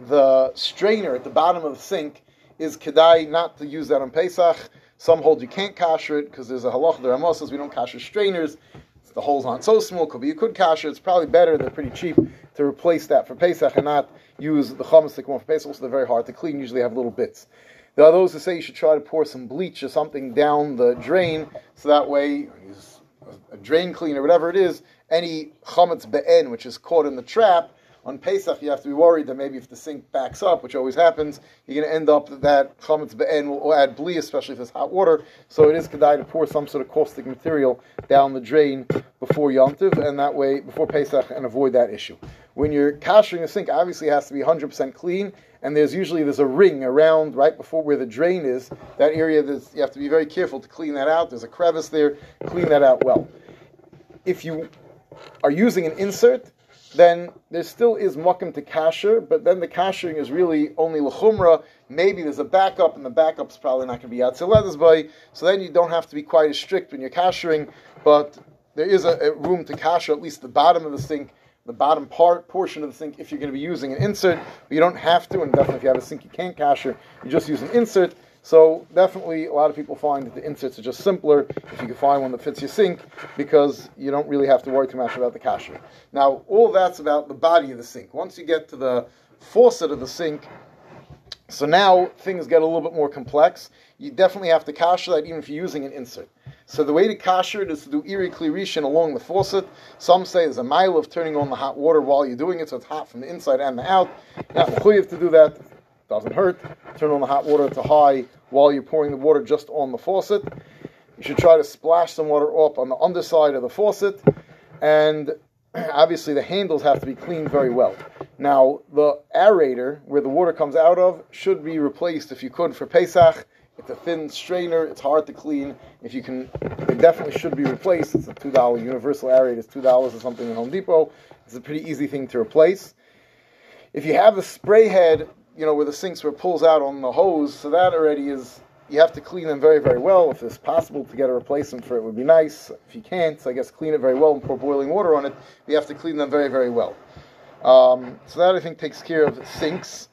the strainer at the bottom of the sink is kedai not to use that on Pesach. Some hold you can't kasher it because there's a halach. The Ramos says we don't kasher strainers. The holes aren't so small. Be you could kasher. It's probably better. They're pretty cheap to replace that for Pesach and not use the chametz that come off Pesach. Also, they're very hard to clean. Usually have little bits. There are those who say you should try to pour some bleach or something down the drain so that way a drain cleaner, whatever it is, any chametz be'en which is caught in the trap on Pesach, you have to be worried that maybe if the sink backs up, which always happens, you're going to end up that chametz be'en will add bli, especially if it's hot water. So it is kedai to pour some sort of caustic material down the drain before Yontiv, and that way before Pesach, and avoid that issue. When you're kashering the sink, obviously it has to be 100% clean, and there's usually there's a ring around right before where the drain is. That area, that you have to be very careful to clean that out. There's a crevice there. Clean that out well. If you are using an insert, then there still is mukim to kasher, but then the kashering is really only lechumra. Maybe there's a backup, and the backup's probably not going to be yatzeledes by. So then you don't have to be quite as strict when you're kashering, but there is a, a room to kasher at least the bottom of the sink, the bottom part portion of the sink if you're going to be using an insert. But you don't have to, and definitely if you have a sink you can't kasher, you just use an insert. So definitely, a lot of people find that the inserts are just simpler if you can find one that fits your sink, because you don't really have to worry too much about the kasher. Now, all that's about the body of the sink. Once you get to the faucet of the sink, so now things get a little bit more complex. you definitely have to kasher that even if you're using an insert. So the way to kasher it is to do iri along the faucet. Some say there's a mile of turning on the hot water while you're doing it, so it's hot from the inside and the out. Not mechuyev to do that. Doesn't hurt. Turn on the hot water to high while you're pouring the water just on the faucet. You should try to splash some water up on the underside of the faucet, and obviously the handles have to be cleaned very well. Now, the aerator, where the water comes out of, should be replaced if you could for Pesach. It's a thin strainer, it's hard to clean. If you can, it definitely should be replaced. It's a $2 universal aerator, it's $2 or something in Home Depot. It's a pretty easy thing to replace. If you have a spray head, you know, where the sinks where it pulls out on the hose, so that already is you have to clean them very, very well. If it's possible to get a replacement for it, would be nice. If you can't, I guess clean it very well and pour boiling water on it. You have to clean them very, very well. Um, so that I think takes care of the sinks.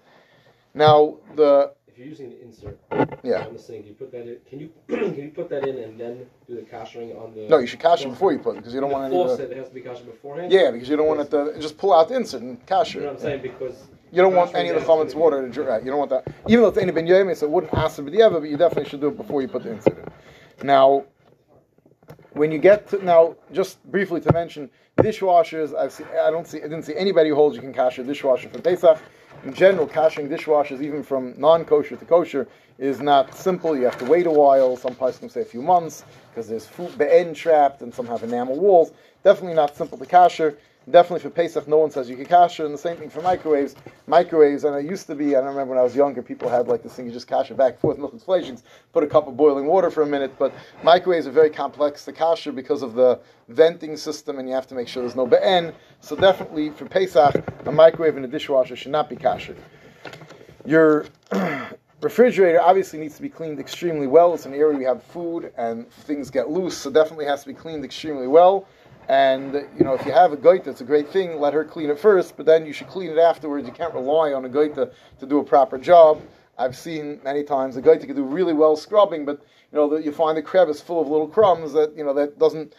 Now the If you're using the insert yeah on the sink, you put that in. Can you can you put that in and then do the kashering on the? no, you should cash it before you put it because you don't want any. Of the, faucet. It has to be kashed beforehand. yeah, because you don't want it to just pull out the insert and cash You know what. I'm saying? Because You don't want any of the chametz water to dry. You don't want that. Even though it's any ben yomis, it wouldn't ask the ever, but you definitely should do it before you put the insert in. Now, when you get to now, just briefly to mention, dishwashers. I've seen, I don't see, I didn't see anybody who holds you can cash a dishwasher for Pesach. In general, cashing dishwashers, even from non-kosher to kosher, is not simple. You have to wait a while. Some places can say a few months because there's food be'en trapped, and some have enamel walls. Definitely not simple to kasher. Definitely for Pesach, no one says you can kasher, and the same thing for microwaves. Microwaves, and it used to be, I don't remember when I was younger, people had like this thing, you just kasher back and forth, milk inflations, put a cup of boiling water for a minute, but microwaves are very complex to kasher because of the venting system, and you have to make sure there's no be'en. So definitely for Pesach, a microwave and a dishwasher should not be kasher. Your refrigerator obviously needs to be cleaned extremely well. It's an area we have food and things get loose, so definitely has to be cleaned extremely well. And you know, if you have a goita, it's a great thing. Let her clean it first, but then you should clean it afterwards. You can't rely on a goita to do a proper job. I've seen many times a goita can do really well scrubbing, but you know, the, you find the crevice full of little crumbs that you know that doesn't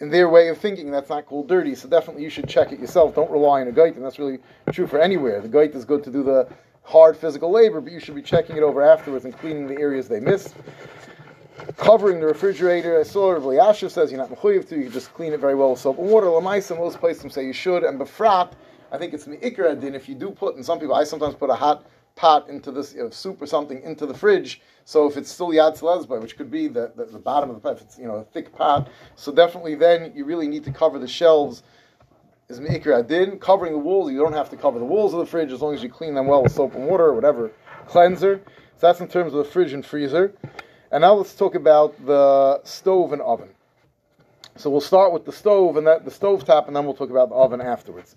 in their way of thinking, that's not called dirty. So definitely you should check it yourself. Don't rely on a guide, and that's really true for anywhere. The guide is good to do the hard physical labor, but you should be checking it over afterwards and cleaning the areas they missed. Covering the refrigerator, I saw Rav Yasha says you're not mechuyev to. You can just clean it very well with soap and water. Lamaisa, most places say you should, and befrat, I think it's meikra din. If you do put, and some people, I sometimes put a hot pot into this you know, soup or something into the fridge. So if it's still yad lesba, which could be the, the, the bottom of the pot, if it's you know a thick pot, so definitely then you really need to cover the shelves. Is meikra adin covering the walls? You don't have to cover the walls of the fridge as long as you clean them well with soap and water or whatever cleanser. So that's in terms of the fridge and freezer. And now let's talk about the stove and oven. So we'll start with the stove and that the stove top, and then we'll talk about the oven afterwards.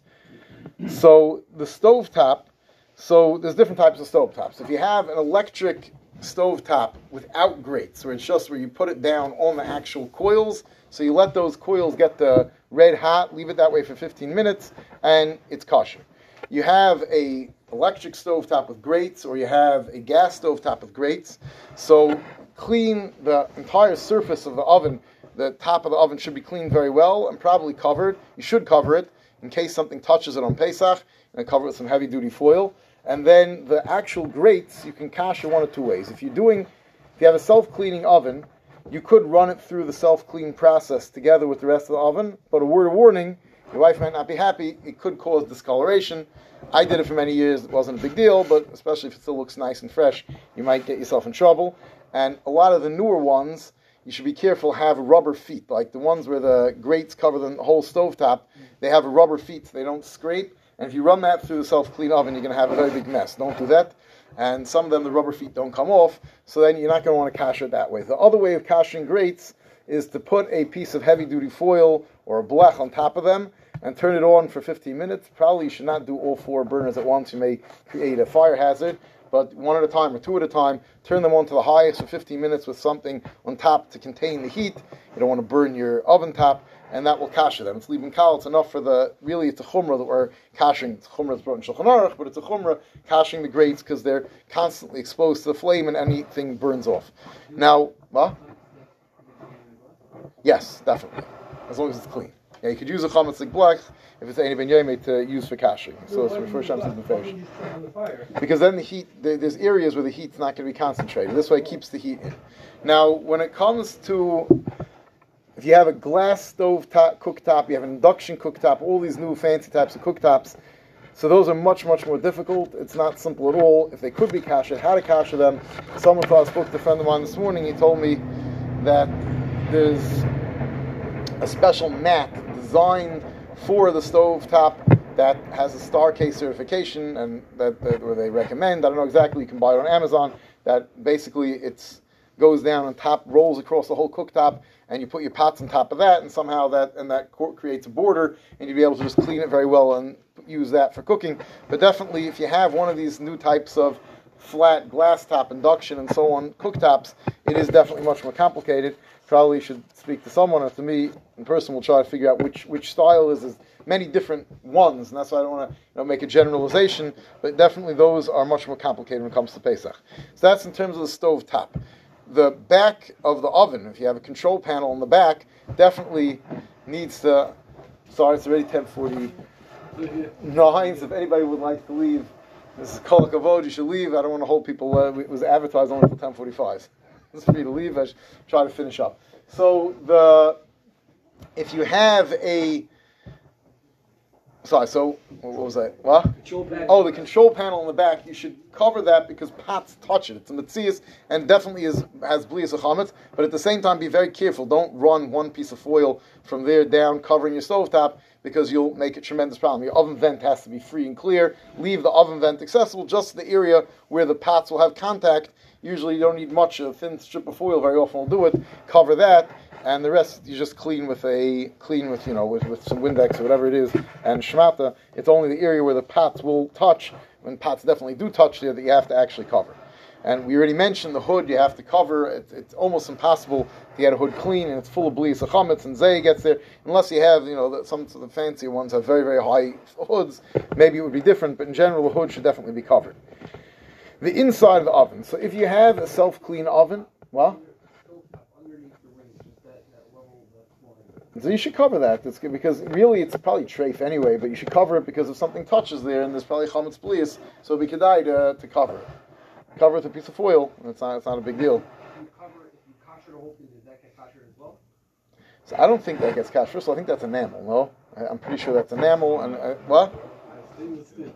So the stove top. So there's different types of stove tops. If you have an electric stove top without grates, where it's just where you put it down on the actual coils, so you let those coils get the red hot, leave it that way for 15 minutes, and it's kosher. You have a electric stove top with grates, or you have a gas stove top with grates. So clean the entire surface of the oven. The top of the oven should be cleaned very well and probably covered. You should cover it in case something touches it on Pesach, and cover it with some heavy duty foil. And then the actual grates, you can cash it one of two ways. If you're doing, if you have a self cleaning oven, you could run it through the self clean process together with the rest of the oven. But a word of warning, your wife might not be happy. It could cause discoloration. I did it for many years. It wasn't a big deal, but especially if it still looks nice and fresh, you might get yourself in trouble. And a lot of the newer ones, you should be careful, have rubber feet. Like the ones where the grates cover the whole stovetop, they have rubber feet so they don't scrape. And if you run that through the self-clean oven, you're going to have a very big mess. Don't do that. And some of them, the rubber feet don't come off, so then you're not going to want to cash it that way. The other way of cashing grates is to put a piece of heavy-duty foil or a blech on top of them and turn it on for 15 minutes. Probably you should not do all four burners at once. You may create a fire hazard. But one at a time or two at a time, turn them on to the highest for 15 minutes with something on top to contain the heat. You don't want to burn your oven top, and that will kasher them. It's leaving kal. It's enough for the really. It's a chumrah that we're kashing. It's chumrah that's brought in Shulchan Aruch, but it's a chumrah kashing the grates because they're constantly exposed to the flame and anything burns off. Now, what? Yes, definitely, as long as it's clean. Yeah, you could use a chametz like black if it's any ben to use for kashering. So it's for the finish. Because then the heat, there- there's areas where the heat's not going to be concentrated. This way it keeps the heat in. Now, when it comes to if you have a glass stove top, cooktop, you have an induction cooktop, all these new fancy types of cooktops, so those are much, much more difficult. It's not simple at all. If they could be kasha, how to kasha them. Someone thought I spoke to a friend of mine this morning. He told me that there's a special mat designed for the stove top that has a Star-K certification and that, that where they recommend. I don't know exactly. You can buy it on Amazon. That basically it's goes down on top, rolls across the whole cooktop, and you put your pots on top of that, and somehow that and that creates a border, and you'll be able to just clean it very well and use that for cooking. But definitely, if you have one of these new types of flat glass top induction and so on cooktops, it is definitely much more complicated. Probably should speak to someone or to me in person. We'll try to figure out which which style is. There's many different ones, and that's why I don't want to you know, make a generalization. But definitely, those are much more complicated when it comes to Pesach. So that's in terms of the stove top the back of the oven, if you have a control panel in the back, definitely needs to. Sorry, it's already 10:49. So if anybody would like to leave, this is Kol Kavod. You should leave. I don't want to hold people. Uh, it was advertised only for 10:45. It's for you to leave. I try to finish up. So the if you have a sorry, so what was that? What? Oh, the control panel in the back. You should cover that because pots touch it. It's a mitzias and definitely is has blias chametz. But at the same time, be very careful. Don't run one piece of foil from there down covering your stovetop because you'll make a tremendous problem. Your oven vent has to be free and clear. Leave the oven vent accessible just the area where the pots will have contact. Usually, you don't need much. Of a thin strip of foil very often will do it. Cover that and the rest you just clean with a clean with you know with, with some Windex or whatever it is and shmata. It's only the area where the pots will touch. When pots definitely do touch there, that you have to actually cover. And we already mentioned the hood you have to cover. It, it's almost impossible to get a hood clean, and it's full of blias chametz and zay gets there. Unless you have, you know, the, some of the fancier ones have very very high hoods. Maybe it would be different, but in general, the hood should definitely be covered. The inside of the oven. So if you have a self clean oven, well. So you should cover that. It's good because really it's probably trafe anyway, but you should cover it because if something touches there and there's probably chametz blias, so we could die to, to cover it. Cover it with a piece of foil. and It's not it's not a big deal. So I don't think that gets kasher. So I think that's enamel. No, I, I'm pretty sure that's enamel. And uh, what?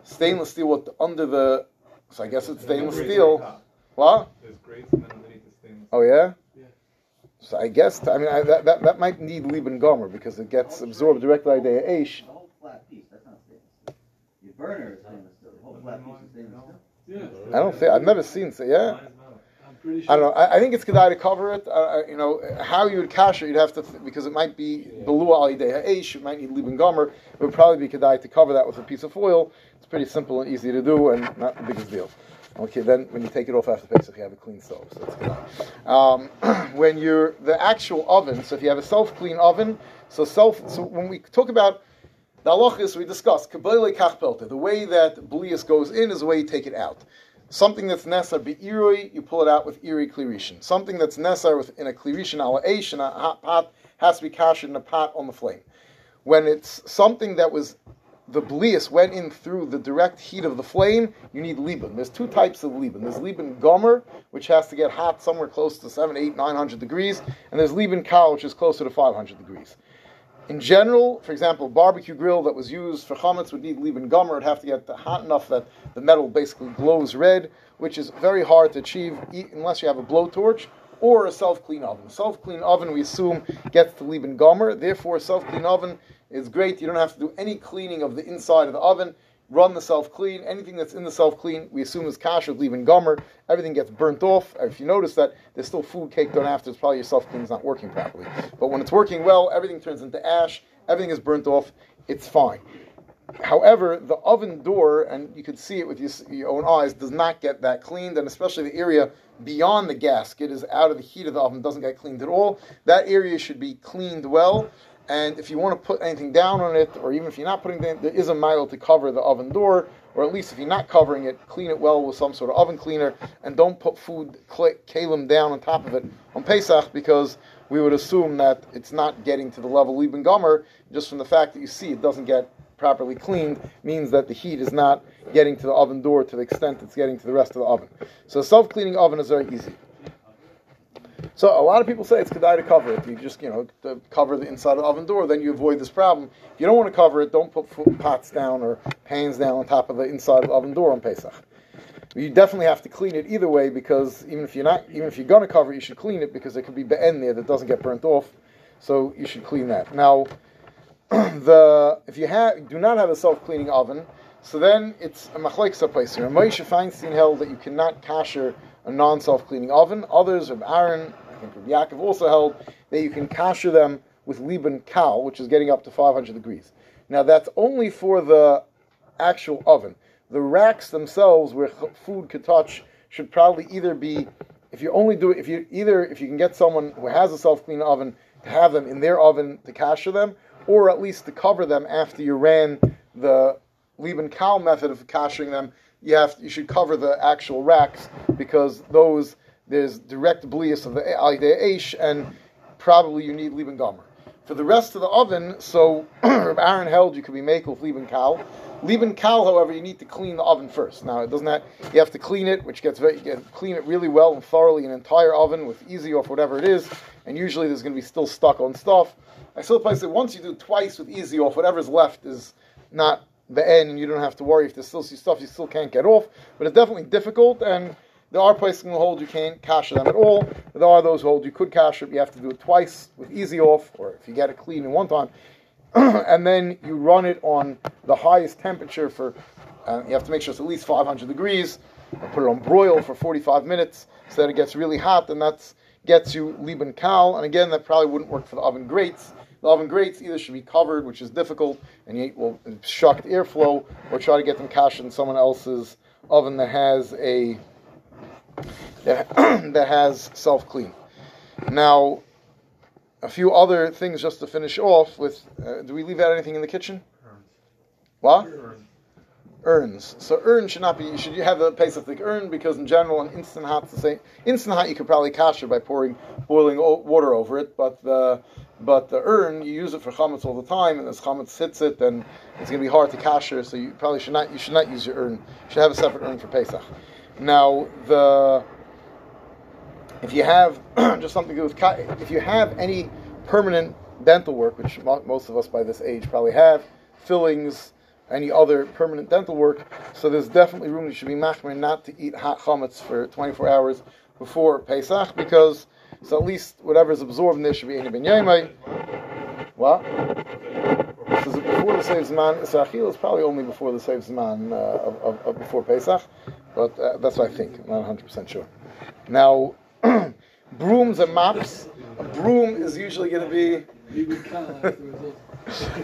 Stainless steel. What under the? So I guess it's stainless steel. What? There's grates underneath the stainless. Oh yeah. So I guess I mean I, that, that that might need lieben gomer because it gets absorbed directly by the aish. The whole flat piece, that's not stainless steel. Your burner is stainless steel, the whole flat piece is stainless steel. I don't think I've never seen. So yeah. I don't know. I, I think it's kedai to cover it. Uh, you know how you would cash it. You'd have to th- because it might be below ali ha'esh. It might need lieben gomer. It would probably be kedai to cover that with a piece of foil. It's pretty simple and easy to do, and not the biggest deal. Okay, then when you take it off after Pesach, you have a clean stove. So it's kedai. Um, when you're the actual oven, so if you have a self-clean oven, so self. So when we talk about the halachas, we discussed kabbalah kachpelta. The way that blias goes in is the way you take it out. Something that's nesar be'irui, you pull it out with iri klirishin. Something that's nesar in a klirishin ala in a hot pot has to be kashed in a pot on the flame. When it's something that was the blias went in through the direct heat of the flame, you need liban. There's two types of liban. There's liban gomer, which has to get hot somewhere close to seven, eight, nine hundred degrees, and there's liban kal, which is closer to five hundred degrees. In general, for example, barbecue grill that was used for chametz would need lieben gomer. It'd have to get hot enough that the metal basically glows red, which is very hard to achieve unless you have a blowtorch or a self-clean oven. Self-clean oven, we assume, gets to lieben gomer. Therefore, a self-clean oven is great. You don't have to do any cleaning of the inside of the oven. Run the self-clean. Anything that's in the self-clean, we assume is kasher, leaving gomer. Everything gets burnt off. If you notice that there's still food caked on after, it's probably your self-clean is not working properly. But when it's working well, everything turns into ash. Everything is burnt off. It's fine. However, the oven door, and you can see it with your, your own eyes, does not get that cleaned, and especially the area beyond the gasket is out of the heat of the oven, doesn't get cleaned at all. That area should be cleaned well. And if you want to put anything down on it, or even if you're not putting it, there is a mile to cover the oven door, or at least if you're not covering it, clean it well with some sort of oven cleaner, and don't put food kalim down on top of it on Pesach because we would assume that it's not getting to the level Lieben Gomer, just from the fact that you see it doesn't get properly cleaned, means that the heat is not getting to the oven door to the extent it's getting to the rest of the oven. So self-cleaning oven is very easy. So a lot of people say it's kedai to cover it. You just you know cover the inside of the oven door, then you avoid this problem. If you don't want to cover it, don't put pots down or pans down on top of the inside of the oven door on Pesach. You definitely have to clean it either way because even if you're not, even if you're going to cover it, you should clean it because there could be be'en there that doesn't get burnt off. So you should clean that. Now, the if you have do not have a self-cleaning oven, so then it's a machlekes place here. Moshe Feinstein held that you cannot kasher a non-self-cleaning oven. Others, of Aaron, I think Rabbi Yaakov also held that you can kasher them with Liban Kal, which is getting up to 500 degrees. Now that's only for the actual oven. The racks themselves, where food could touch, should probably either be, if you only do it, if you either if you can get someone who has a self-cleaning oven to have them in their oven to kasher them, or at least to cover them after you ran the Liban Kal method of kashering them. You have you should cover the actual racks because those there's direct blias of the Aish, and probably you need Liban Gomer. For the rest of the oven, so Aaron held you could be make with Liban Kal. Liban Kal, however, you need to clean the oven first. Now it doesn't have, you have to clean it, which gets very you clean it really well and thoroughly an entire oven with easy off whatever it is, and usually there's going to be still stuck on stuff. I still place it once you do twice with easy off, whatever's left is not the end, and you don't have to worry if there's still some stuff you still can't get off. But it's definitely difficult, and there are places in the hold you can't cash them at all. There are those hold you could cash it, you have to do it twice with easy off, or if you get it clean in one time, and then you run it on the highest temperature for. Uh, you have to make sure it's at least 500 degrees. Put it on broil for 45 minutes so that it gets really hot, and that gets you Liban Kal. And again, that probably wouldn't work for the oven grates. The oven grates either should be covered, which is difficult, and you will obstruct airflow, or try to get them cash in someone else's oven that has a that, that has self clean. Now, a few other things just to finish off with. Uh, do we leave out anything in the kitchen? What? Urns. So urn should not be. You should have a Pesach thick urn because in general, an instant hot the same. Instant hot you could probably kasher by pouring boiling water over it, but the but the urn you use it for chametz all the time, and as chametz hits it, then it's going to be hard to kasher. So you probably should not. You should not use your urn. You should have a separate urn for Pesach. Now the if you have just something to do with if you have any permanent dental work, which most of us by this age probably have, fillings, any other permanent dental work, so there's definitely room. You should be machmer not to eat hot chametz for 24 hours before Pesach because so at least whatever's absorbed in there should be in ben yomai. What? So before the Seif Zman, Israel is probably only before the Seif Zman uh, of, of, of before Pesach, but uh, that's what I think. I'm not 100 percent sure. Now, brooms and mops. A broom is usually going to be.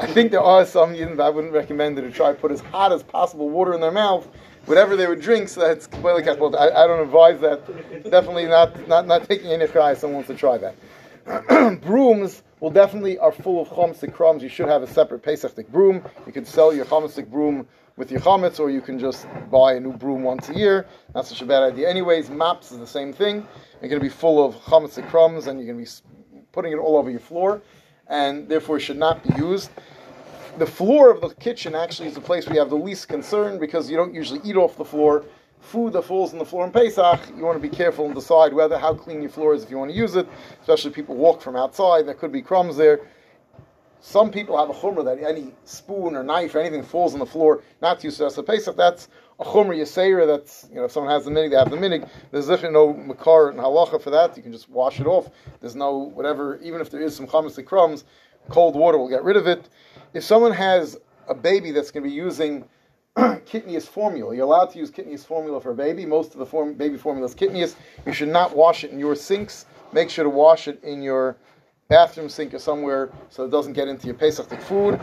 I think there are some Yidden, I wouldn't recommend it to try to put as hot as possible water in their mouth, whatever they would drink, so that's completely. I, I don't advise that. Definitely not not, not taking any cry. Someone wants to try that. Brooms will definitely are full of chomsik crumbs. You should have a separate Pesachdik broom. You can sell your chomsik broom with your chametz, or you can just buy a new broom once a year. Not such a bad idea. Anyways, maps is the same thing. You're going to be full of chametzik crumbs, and you're going to be putting it all over your floor, and therefore should not be used. The floor of the kitchen actually is the place where you have the least concern because you don't usually eat off the floor. Food that falls on the floor in Pesach, you want to be careful and decide whether how clean your floor is if you want to use it. Especially people walk from outside, there could be crumbs there. Some people have a chumrah that any spoon or knife or anything falls on the floor, not to use as a Pesach. That's a chumrah yaseira. That's you know if someone has the minig, they have the minig. There's definitely no makar and halacha for that. You can just wash it off. There's no whatever. Even if there is some chametz and crumbs, cold water will get rid of it. If someone has a baby that's going to be using kitniyos formula. You're allowed to use kitniyos formula for a baby. Most of the form, baby formula is kitniyos. You should not wash it in your sinks. Make sure to wash it in your bathroom sink or somewhere so it doesn't get into your Pesach food.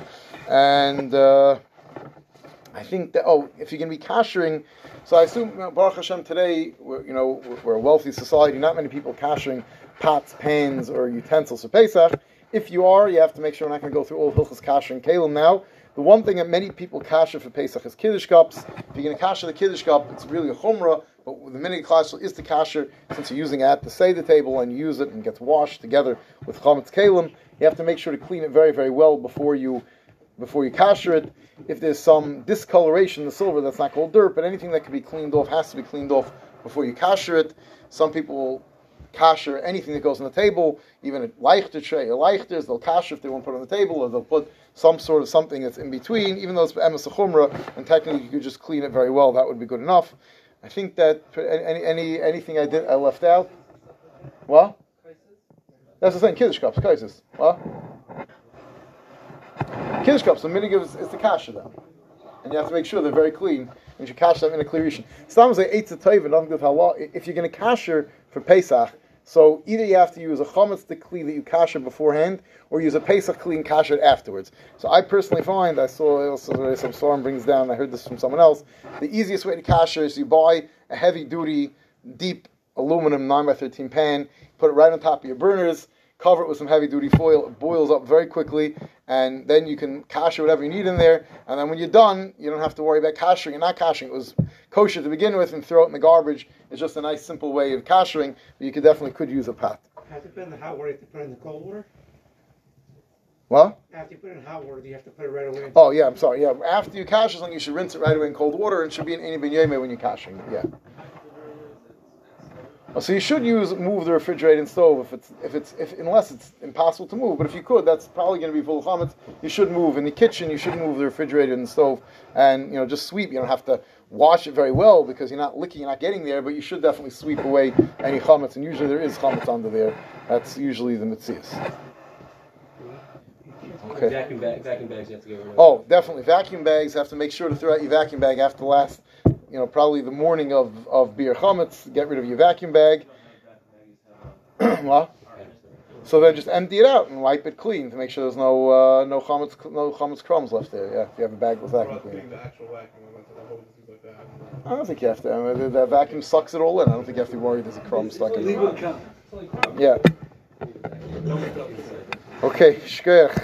And uh, I think that oh, if you're going to be kashering, so I assume you know, Baruch Hashem today, we're, you know, we're, a wealthy society. Not many people kashering pots, pans, or utensils for Pesach. If you are, you have to make sure we're not going to go through all Hilchas Kasher and Kalim now. The one thing that many people kasher for Pesach is Kiddush cups. If you're going to kasher the Kiddush cup, it's really a chumrah. But the minute kasher is the kasher, since you're using it at the table and you use it and gets washed together with chametz kalim, you have to make sure to clean it very, very well before you before you kasher it. If there's some discoloration in the silver, that's not called dirt, but anything that can be cleaned off has to be cleaned off before you kasher it. Some people will kasher anything that goes on the table, even a leichter tray, a leichters, they'll kasher if they won't put it on the table, or they'll put some sort of something that's in between, even though it's emes and technically you could just clean it very well, that would be good enough. I think that any, any anything I did I left out. What? That's the thing, kiddush cups, kaisis. What? Kiddush cups, the minig is, is the kasha them. And you have to make sure they're very clean. And you kasha them in a clear rishon. Stam say eight to taiva, nothing with halal. If you're going to kasher for Pesach, so either you have to use a chametz the kli that you kasher beforehand, or use a Pesach clean kasher it afterwards. So I personally find, I saw also some storm brings down, I heard this from someone else, the easiest way to kasher is you buy a heavy duty, deep aluminum 9 by 13 pan, put it right on top of your burners, cover it with some heavy duty foil, it boils up very quickly, and then you can kasher whatever you need in there, and then when you're done, you don't have to worry about kashering and not kashering. It was kosher to begin with and throw it in the garbage. It's just a nice simple way of kashering, but you could definitely could use a pot. Has it been the hot water, you have to put it in the cold water? Well? After you put it in hot water, do you have to put it right away? Oh yeah, I'm sorry. Yeah, after you kasher something, you should rinse it right away in cold water, and it should be in any binyome when you're cashing. Yeah. So you should use move the refrigerator and stove if it's if it's if unless it's impossible to move. But if you could, that's probably going to be full of chametz. You should move in the kitchen. You should move the refrigerator and the stove, and you know just sweep. You don't have to wash it very well because you're not licking, you're not getting there. But you should definitely sweep away any chametz, and usually there is chametz under there. That's usually the mitzias. Okay. Vacuum bag, vacuum bags you have to get rid of. Oh, definitely. Vacuum bags have to make sure to throw out your vacuum bag after the last, you know, probably the morning of, of biur chametz. Get rid of your vacuum bag. well, so then just empty it out and wipe it clean to make sure there's no uh, no chametz no chametz crumbs left there. Yeah, if you have a bag with vacuum cleaner. cleaning the actual vacuum, I went to the hose and things like that. I don't think you have to. I mean, the, the vacuum sucks it all in. I don't think you have to worry there's a crumb stuck in Legal there. count. Yeah. Okay, shkoyach.